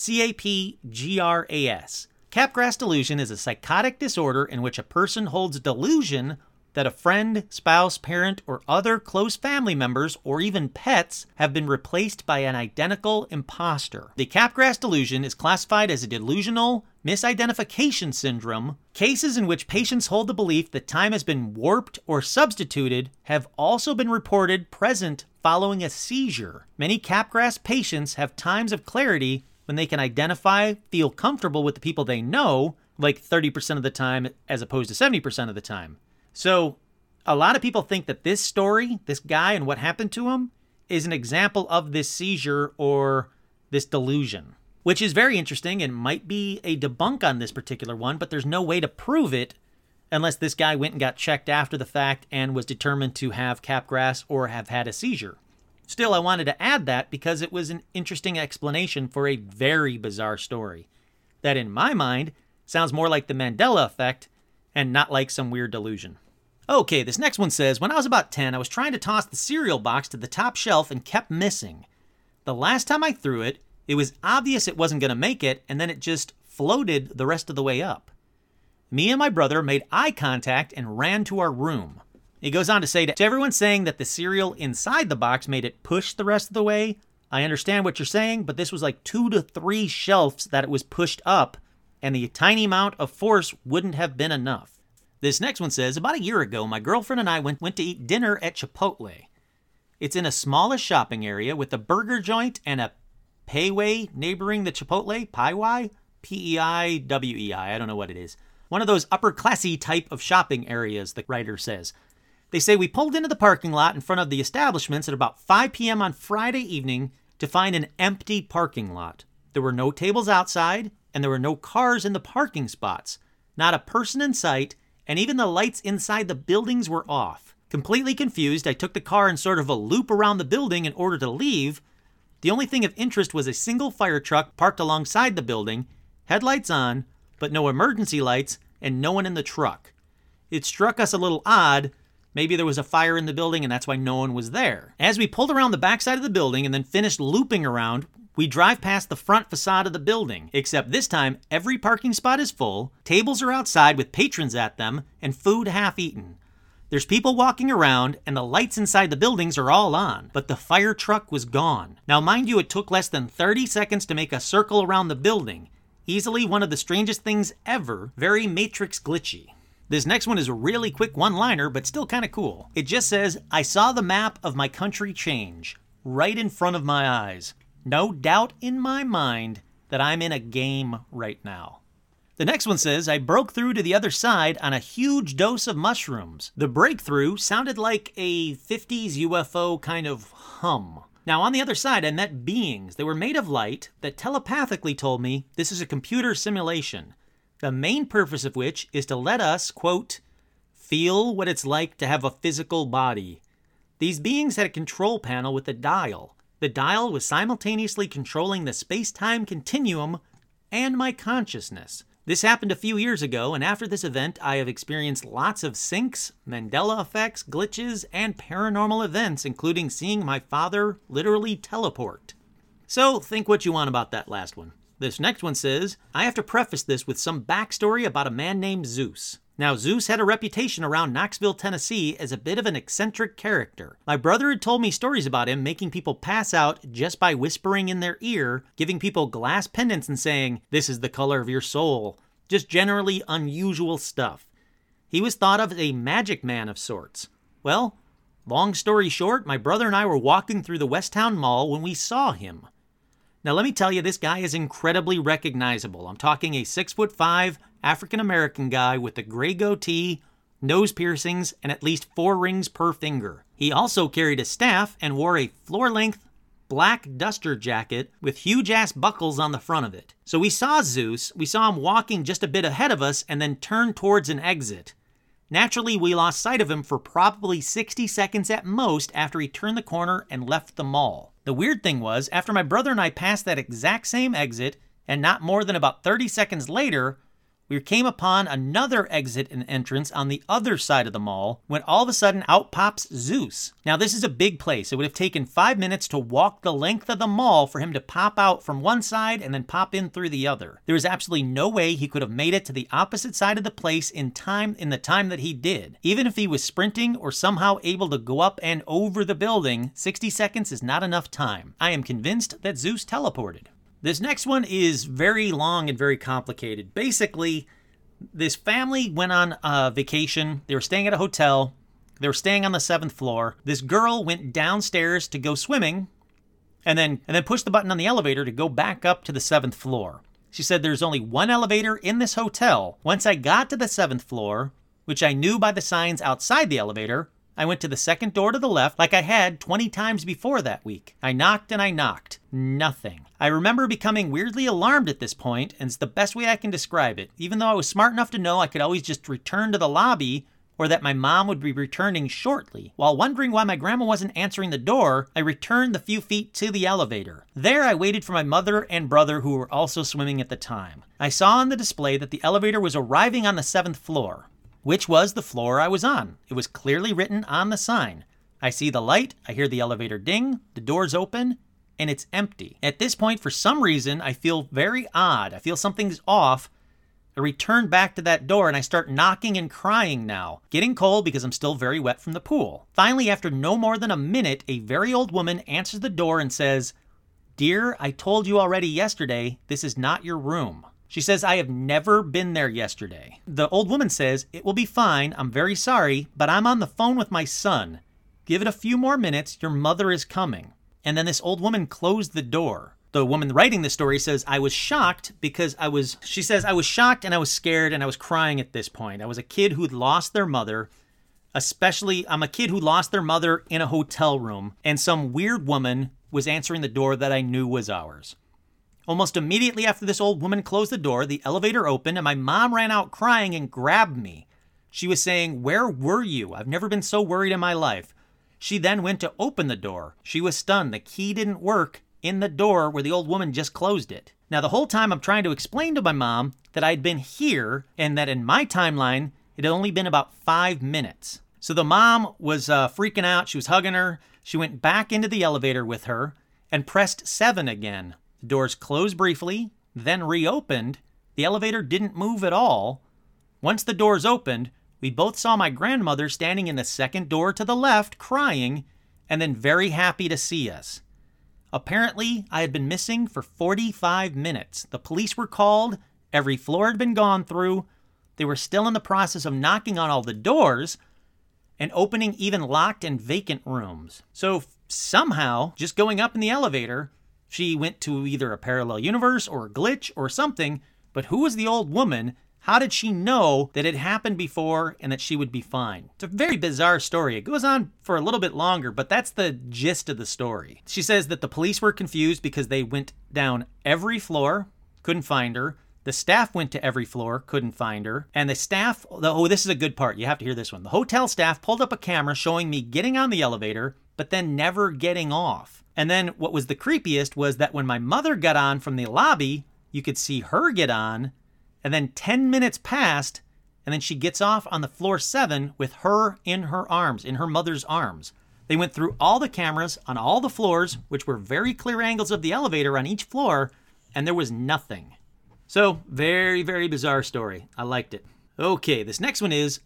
C A P G R A S. Capgras delusion is a psychotic disorder in which a person holds delusion that a friend, spouse, parent, or other close family members, or even pets, have been replaced by an identical imposter. The Capgras delusion is classified as a delusional misidentification syndrome. Cases in which patients hold the belief that time has been warped or substituted have also been reported present following a seizure. Many Capgras patients have times of clarity when they can identify, feel comfortable with the people they know, like 30% of the time as opposed to 70% of the time. So, a lot of people think that this story, this guy and what happened to him, is an example of this seizure or this delusion, which is very interesting and might be a debunk on this particular one, but there's no way to prove it unless this guy went and got checked after the fact and was determined to have capgras or have had a seizure. Still, I wanted to add that because it was an interesting explanation for a very bizarre story that, in my mind, sounds more like the Mandela effect and not like some weird delusion. Okay, this next one says When I was about 10, I was trying to toss the cereal box to the top shelf and kept missing. The last time I threw it, it was obvious it wasn't going to make it, and then it just floated the rest of the way up. Me and my brother made eye contact and ran to our room. He goes on to say to everyone saying that the cereal inside the box made it push the rest of the way. I understand what you're saying, but this was like two to three shelves that it was pushed up, and the tiny amount of force wouldn't have been enough. This next one says About a year ago, my girlfriend and I went, went to eat dinner at Chipotle. It's in a smallish shopping area with a burger joint and a Pei Wei neighboring the Chipotle. Paiwai? P E I W E I. I don't know what it is. One of those upper classy type of shopping areas, the writer says. They say we pulled into the parking lot in front of the establishments at about 5 p.m. on Friday evening to find an empty parking lot. There were no tables outside, and there were no cars in the parking spots. Not a person in sight, and even the lights inside the buildings were off. Completely confused, I took the car in sort of a loop around the building in order to leave. The only thing of interest was a single fire truck parked alongside the building, headlights on, but no emergency lights, and no one in the truck. It struck us a little odd. Maybe there was a fire in the building and that's why no one was there. As we pulled around the backside of the building and then finished looping around, we drive past the front facade of the building, except this time every parking spot is full, tables are outside with patrons at them, and food half eaten. There's people walking around, and the lights inside the buildings are all on, but the fire truck was gone. Now, mind you, it took less than 30 seconds to make a circle around the building. Easily one of the strangest things ever, very Matrix glitchy. This next one is a really quick one liner, but still kind of cool. It just says, I saw the map of my country change, right in front of my eyes. No doubt in my mind that I'm in a game right now. The next one says, I broke through to the other side on a huge dose of mushrooms. The breakthrough sounded like a 50s UFO kind of hum. Now, on the other side, I met beings. They were made of light that telepathically told me this is a computer simulation, the main purpose of which is to let us, quote, feel what it's like to have a physical body. These beings had a control panel with a dial. The dial was simultaneously controlling the space time continuum and my consciousness. This happened a few years ago, and after this event, I have experienced lots of syncs, Mandela effects, glitches, and paranormal events, including seeing my father literally teleport. So, think what you want about that last one. This next one says I have to preface this with some backstory about a man named Zeus. Now, Zeus had a reputation around Knoxville, Tennessee as a bit of an eccentric character. My brother had told me stories about him making people pass out just by whispering in their ear, giving people glass pendants and saying, This is the color of your soul. Just generally unusual stuff. He was thought of as a magic man of sorts. Well, long story short, my brother and I were walking through the West Town Mall when we saw him. Now, let me tell you, this guy is incredibly recognizable. I'm talking a six foot five African American guy with a gray goatee, nose piercings, and at least four rings per finger. He also carried a staff and wore a floor length black duster jacket with huge ass buckles on the front of it. So we saw Zeus, we saw him walking just a bit ahead of us and then turn towards an exit. Naturally, we lost sight of him for probably 60 seconds at most after he turned the corner and left the mall. The weird thing was, after my brother and I passed that exact same exit, and not more than about 30 seconds later, we came upon another exit and entrance on the other side of the mall when all of a sudden out pops Zeus. Now, this is a big place. It would have taken five minutes to walk the length of the mall for him to pop out from one side and then pop in through the other. There is absolutely no way he could have made it to the opposite side of the place in time in the time that he did. Even if he was sprinting or somehow able to go up and over the building, 60 seconds is not enough time. I am convinced that Zeus teleported. This next one is very long and very complicated. Basically, this family went on a vacation. They were staying at a hotel. They were staying on the seventh floor. This girl went downstairs to go swimming and then and then pushed the button on the elevator to go back up to the seventh floor. She said there's only one elevator in this hotel. Once I got to the seventh floor, which I knew by the signs outside the elevator, I went to the second door to the left like I had 20 times before that week. I knocked and I knocked. Nothing. I remember becoming weirdly alarmed at this point, and it's the best way I can describe it, even though I was smart enough to know I could always just return to the lobby or that my mom would be returning shortly. While wondering why my grandma wasn't answering the door, I returned the few feet to the elevator. There, I waited for my mother and brother, who were also swimming at the time. I saw on the display that the elevator was arriving on the seventh floor which was the floor I was on. It was clearly written on the sign. I see the light, I hear the elevator ding, the doors open, and it's empty. At this point, for some reason, I feel very odd. I feel something's off. I return back to that door and I start knocking and crying now, getting cold because I'm still very wet from the pool. Finally, after no more than a minute, a very old woman answers the door and says, Dear, I told you already yesterday, this is not your room. She says, I have never been there yesterday. The old woman says, It will be fine. I'm very sorry, but I'm on the phone with my son. Give it a few more minutes. Your mother is coming. And then this old woman closed the door. The woman writing the story says, I was shocked because I was, she says, I was shocked and I was scared and I was crying at this point. I was a kid who'd lost their mother, especially, I'm a kid who lost their mother in a hotel room, and some weird woman was answering the door that I knew was ours. Almost immediately after this old woman closed the door, the elevator opened and my mom ran out crying and grabbed me. She was saying, Where were you? I've never been so worried in my life. She then went to open the door. She was stunned. The key didn't work in the door where the old woman just closed it. Now, the whole time I'm trying to explain to my mom that I'd been here and that in my timeline, it had only been about five minutes. So the mom was uh, freaking out. She was hugging her. She went back into the elevator with her and pressed seven again. The doors closed briefly, then reopened. The elevator didn't move at all. Once the doors opened, we both saw my grandmother standing in the second door to the left, crying, and then very happy to see us. Apparently, I had been missing for 45 minutes. The police were called, every floor had been gone through. They were still in the process of knocking on all the doors and opening even locked and vacant rooms. So, somehow, just going up in the elevator, she went to either a parallel universe or a glitch or something, but who was the old woman? How did she know that it happened before and that she would be fine? It's a very bizarre story. It goes on for a little bit longer, but that's the gist of the story. She says that the police were confused because they went down every floor, couldn't find her. The staff went to every floor, couldn't find her. And the staff, oh, this is a good part. You have to hear this one. The hotel staff pulled up a camera showing me getting on the elevator, but then never getting off. And then what was the creepiest was that when my mother got on from the lobby, you could see her get on, And then 10 minutes passed, and then she gets off on the floor seven with her in her arms, in her mother's arms. They went through all the cameras on all the floors, which were very clear angles of the elevator on each floor, and there was nothing. So, very, very bizarre story. I liked it. Okay, this next one is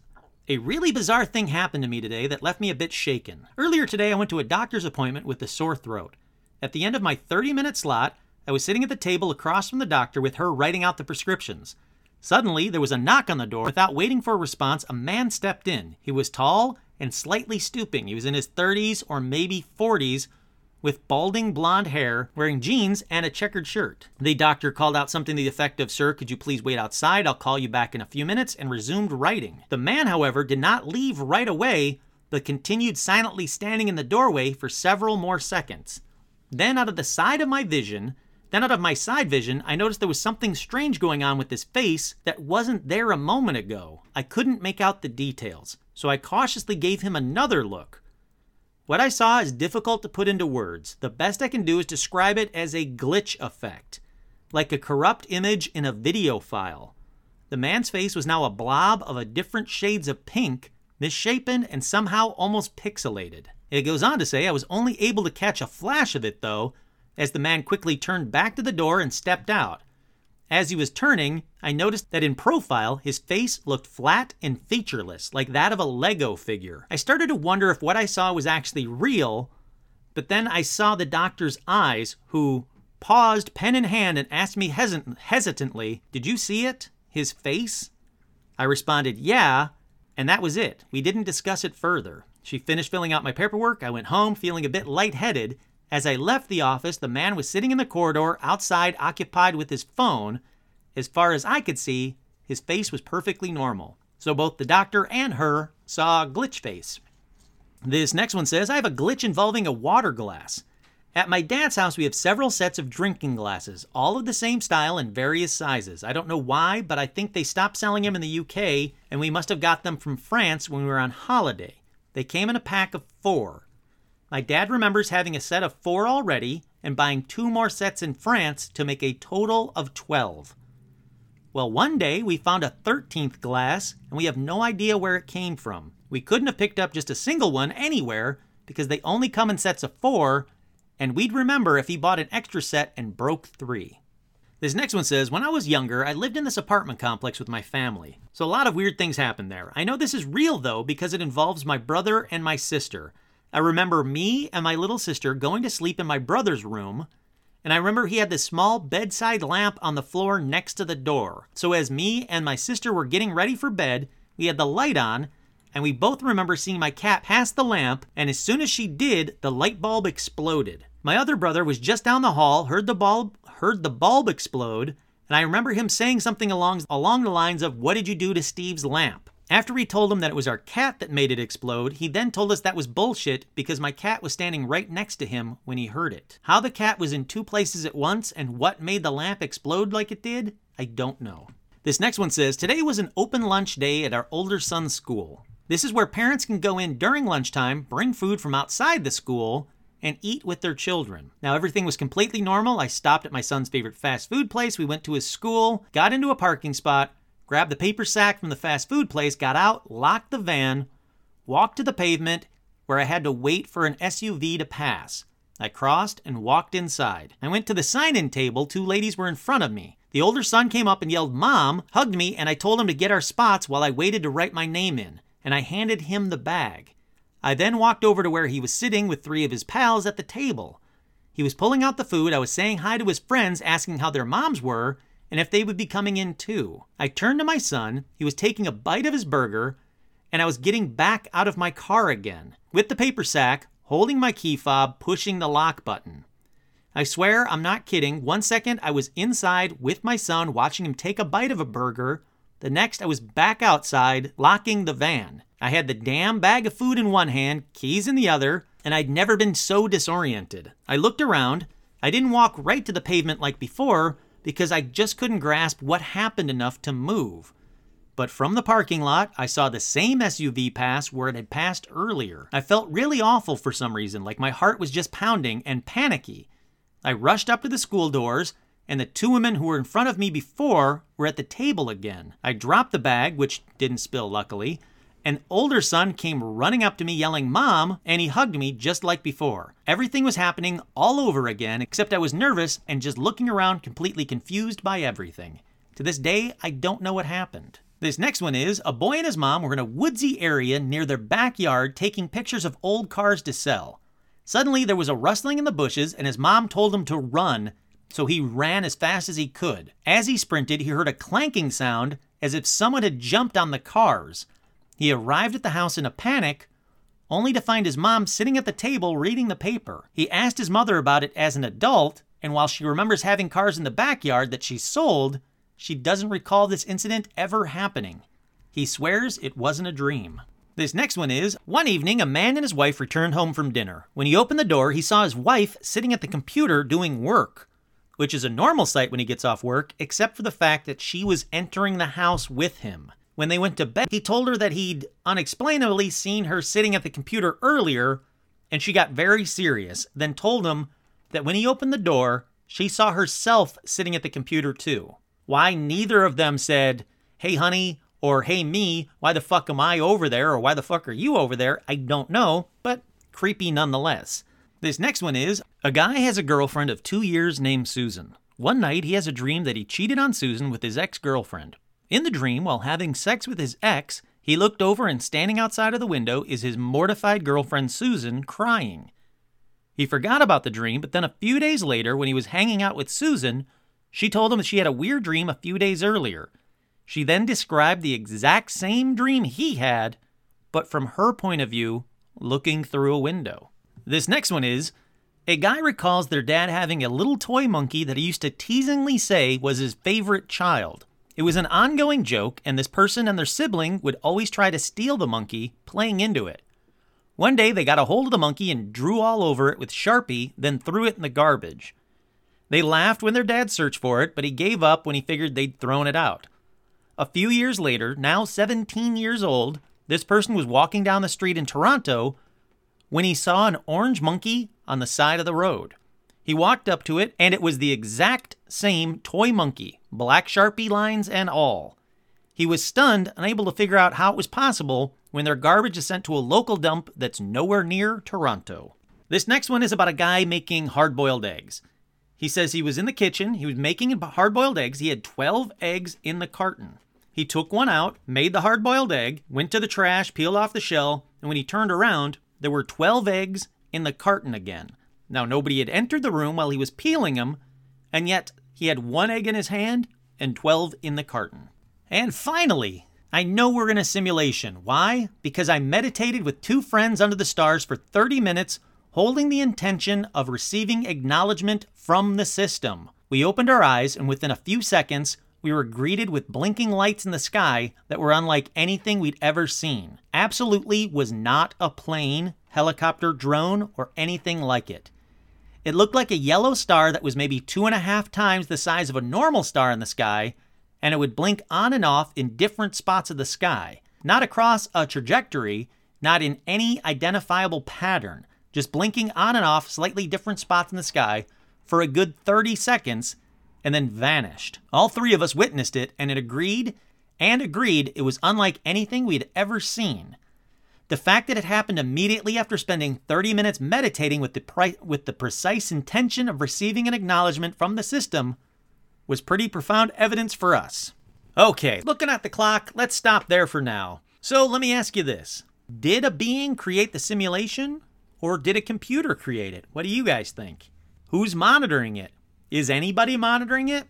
a really bizarre thing happened to me today that left me a bit shaken. Earlier today, I went to a doctor's appointment with a sore throat. At the end of my 30 minute slot, I was sitting at the table across from the doctor with her writing out the prescriptions. Suddenly, there was a knock on the door. Without waiting for a response, a man stepped in. He was tall and slightly stooping. He was in his 30s or maybe 40s with balding blonde hair, wearing jeans and a checkered shirt. The doctor called out something to the effect of, Sir, could you please wait outside? I'll call you back in a few minutes, and resumed writing. The man, however, did not leave right away, but continued silently standing in the doorway for several more seconds. Then, out of the side of my vision, then out of my side vision, I noticed there was something strange going on with his face that wasn't there a moment ago. I couldn't make out the details, so I cautiously gave him another look. What I saw is difficult to put into words. The best I can do is describe it as a glitch effect, like a corrupt image in a video file. The man's face was now a blob of a different shades of pink, misshapen and somehow almost pixelated. It goes on to say I was only able to catch a flash of it though, as the man quickly turned back to the door and stepped out. As he was turning, I noticed that in profile, his face looked flat and featureless, like that of a Lego figure. I started to wonder if what I saw was actually real, but then I saw the doctor's eyes, who paused, pen in hand, and asked me hesit- hesitantly, Did you see it? His face? I responded, Yeah, and that was it. We didn't discuss it further. She finished filling out my paperwork. I went home feeling a bit lightheaded as I left the office, the man was sitting in the corridor outside, occupied with his phone. As far as I could see, his face was perfectly normal. So both the doctor and her saw a glitch face. This next one says I have a glitch involving a water glass. At my dad's house, we have several sets of drinking glasses, all of the same style and various sizes. I don't know why, but I think they stopped selling them in the UK, and we must have got them from France when we were on holiday. They came in a pack of four. My dad remembers having a set of four already and buying two more sets in France to make a total of 12. Well, one day we found a 13th glass and we have no idea where it came from. We couldn't have picked up just a single one anywhere because they only come in sets of four, and we'd remember if he bought an extra set and broke three. This next one says When I was younger, I lived in this apartment complex with my family. So a lot of weird things happened there. I know this is real though because it involves my brother and my sister. I remember me and my little sister going to sleep in my brother's room, and I remember he had this small bedside lamp on the floor next to the door. So as me and my sister were getting ready for bed, we had the light on, and we both remember seeing my cat pass the lamp, and as soon as she did, the light bulb exploded. My other brother was just down the hall, heard the bulb heard the bulb explode, and I remember him saying something along along the lines of, "What did you do to Steve's lamp?" After we told him that it was our cat that made it explode, he then told us that was bullshit because my cat was standing right next to him when he heard it. How the cat was in two places at once and what made the lamp explode like it did, I don't know. This next one says Today was an open lunch day at our older son's school. This is where parents can go in during lunchtime, bring food from outside the school, and eat with their children. Now, everything was completely normal. I stopped at my son's favorite fast food place. We went to his school, got into a parking spot, grabbed the paper sack from the fast food place, got out, locked the van, walked to the pavement where I had to wait for an SUV to pass. I crossed and walked inside. I went to the sign in table. Two ladies were in front of me. The older son came up and yelled, Mom, hugged me, and I told him to get our spots while I waited to write my name in, and I handed him the bag. I then walked over to where he was sitting with three of his pals at the table. He was pulling out the food. I was saying hi to his friends, asking how their moms were, and if they would be coming in too. I turned to my son, he was taking a bite of his burger, and I was getting back out of my car again, with the paper sack, holding my key fob, pushing the lock button. I swear I'm not kidding. One second I was inside with my son watching him take a bite of a burger. The next I was back outside locking the van. I had the damn bag of food in one hand, keys in the other, and I'd never been so disoriented. I looked around. I didn't walk right to the pavement like before, because I just couldn't grasp what happened enough to move. But from the parking lot, I saw the same SUV pass where it had passed earlier. I felt really awful for some reason, like my heart was just pounding and panicky. I rushed up to the school doors, and the two women who were in front of me before were at the table again. I dropped the bag, which didn't spill luckily. An older son came running up to me yelling, Mom, and he hugged me just like before. Everything was happening all over again, except I was nervous and just looking around, completely confused by everything. To this day, I don't know what happened. This next one is a boy and his mom were in a woodsy area near their backyard taking pictures of old cars to sell. Suddenly, there was a rustling in the bushes, and his mom told him to run, so he ran as fast as he could. As he sprinted, he heard a clanking sound as if someone had jumped on the cars. He arrived at the house in a panic, only to find his mom sitting at the table reading the paper. He asked his mother about it as an adult, and while she remembers having cars in the backyard that she sold, she doesn't recall this incident ever happening. He swears it wasn't a dream. This next one is One evening, a man and his wife returned home from dinner. When he opened the door, he saw his wife sitting at the computer doing work, which is a normal sight when he gets off work, except for the fact that she was entering the house with him. When they went to bed, he told her that he'd unexplainably seen her sitting at the computer earlier, and she got very serious, then told him that when he opened the door, she saw herself sitting at the computer too. Why neither of them said, hey honey, or hey me, why the fuck am I over there, or why the fuck are you over there, I don't know, but creepy nonetheless. This next one is a guy has a girlfriend of two years named Susan. One night he has a dream that he cheated on Susan with his ex girlfriend. In the dream, while having sex with his ex, he looked over and standing outside of the window is his mortified girlfriend Susan crying. He forgot about the dream, but then a few days later, when he was hanging out with Susan, she told him that she had a weird dream a few days earlier. She then described the exact same dream he had, but from her point of view, looking through a window. This next one is a guy recalls their dad having a little toy monkey that he used to teasingly say was his favorite child. It was an ongoing joke, and this person and their sibling would always try to steal the monkey, playing into it. One day they got a hold of the monkey and drew all over it with Sharpie, then threw it in the garbage. They laughed when their dad searched for it, but he gave up when he figured they'd thrown it out. A few years later, now 17 years old, this person was walking down the street in Toronto when he saw an orange monkey on the side of the road. He walked up to it, and it was the exact same toy monkey, black Sharpie lines and all. He was stunned, unable to figure out how it was possible when their garbage is sent to a local dump that's nowhere near Toronto. This next one is about a guy making hard boiled eggs. He says he was in the kitchen, he was making hard boiled eggs, he had 12 eggs in the carton. He took one out, made the hard boiled egg, went to the trash, peeled off the shell, and when he turned around, there were 12 eggs in the carton again. Now, nobody had entered the room while he was peeling them, and yet he had one egg in his hand and 12 in the carton. And finally, I know we're in a simulation. Why? Because I meditated with two friends under the stars for 30 minutes, holding the intention of receiving acknowledgement from the system. We opened our eyes, and within a few seconds, we were greeted with blinking lights in the sky that were unlike anything we'd ever seen. Absolutely was not a plane, helicopter, drone, or anything like it. It looked like a yellow star that was maybe two and a half times the size of a normal star in the sky, and it would blink on and off in different spots of the sky, not across a trajectory, not in any identifiable pattern, just blinking on and off slightly different spots in the sky for a good 30 seconds and then vanished. All three of us witnessed it, and it agreed and agreed it was unlike anything we'd ever seen. The fact that it happened immediately after spending 30 minutes meditating with the, with the precise intention of receiving an acknowledgement from the system was pretty profound evidence for us. Okay, looking at the clock, let's stop there for now. So let me ask you this Did a being create the simulation, or did a computer create it? What do you guys think? Who's monitoring it? Is anybody monitoring it?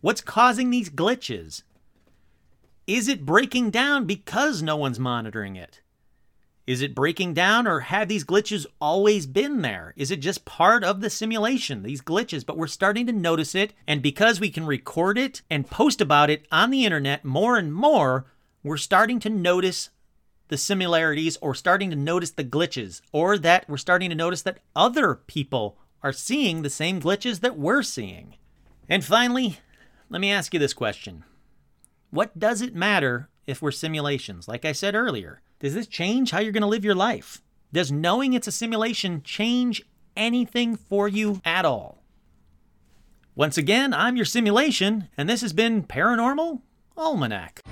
What's causing these glitches? Is it breaking down because no one's monitoring it? Is it breaking down or have these glitches always been there? Is it just part of the simulation, these glitches, but we're starting to notice it? And because we can record it and post about it on the internet more and more, we're starting to notice the similarities or starting to notice the glitches, or that we're starting to notice that other people are seeing the same glitches that we're seeing. And finally, let me ask you this question What does it matter if we're simulations? Like I said earlier, does this change how you're going to live your life? Does knowing it's a simulation change anything for you at all? Once again, I'm your simulation, and this has been Paranormal Almanac.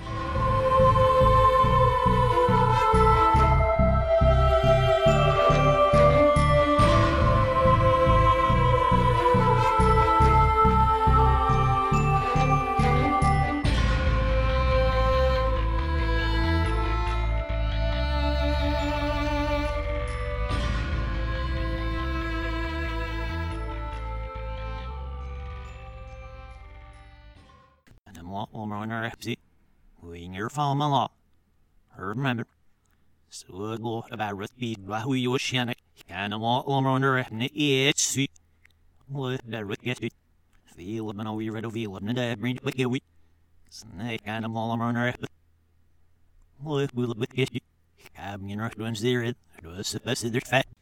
Lot. Remember. Så gå about speed by who you känner. Kan de vara områden i ett sy. Och där vet jag inte. Feel men vi redo feel men där bring det vi. Snake kan de vara områden. Och vill vet jag inte. Kan ju nog där. Det är så fast det är fett.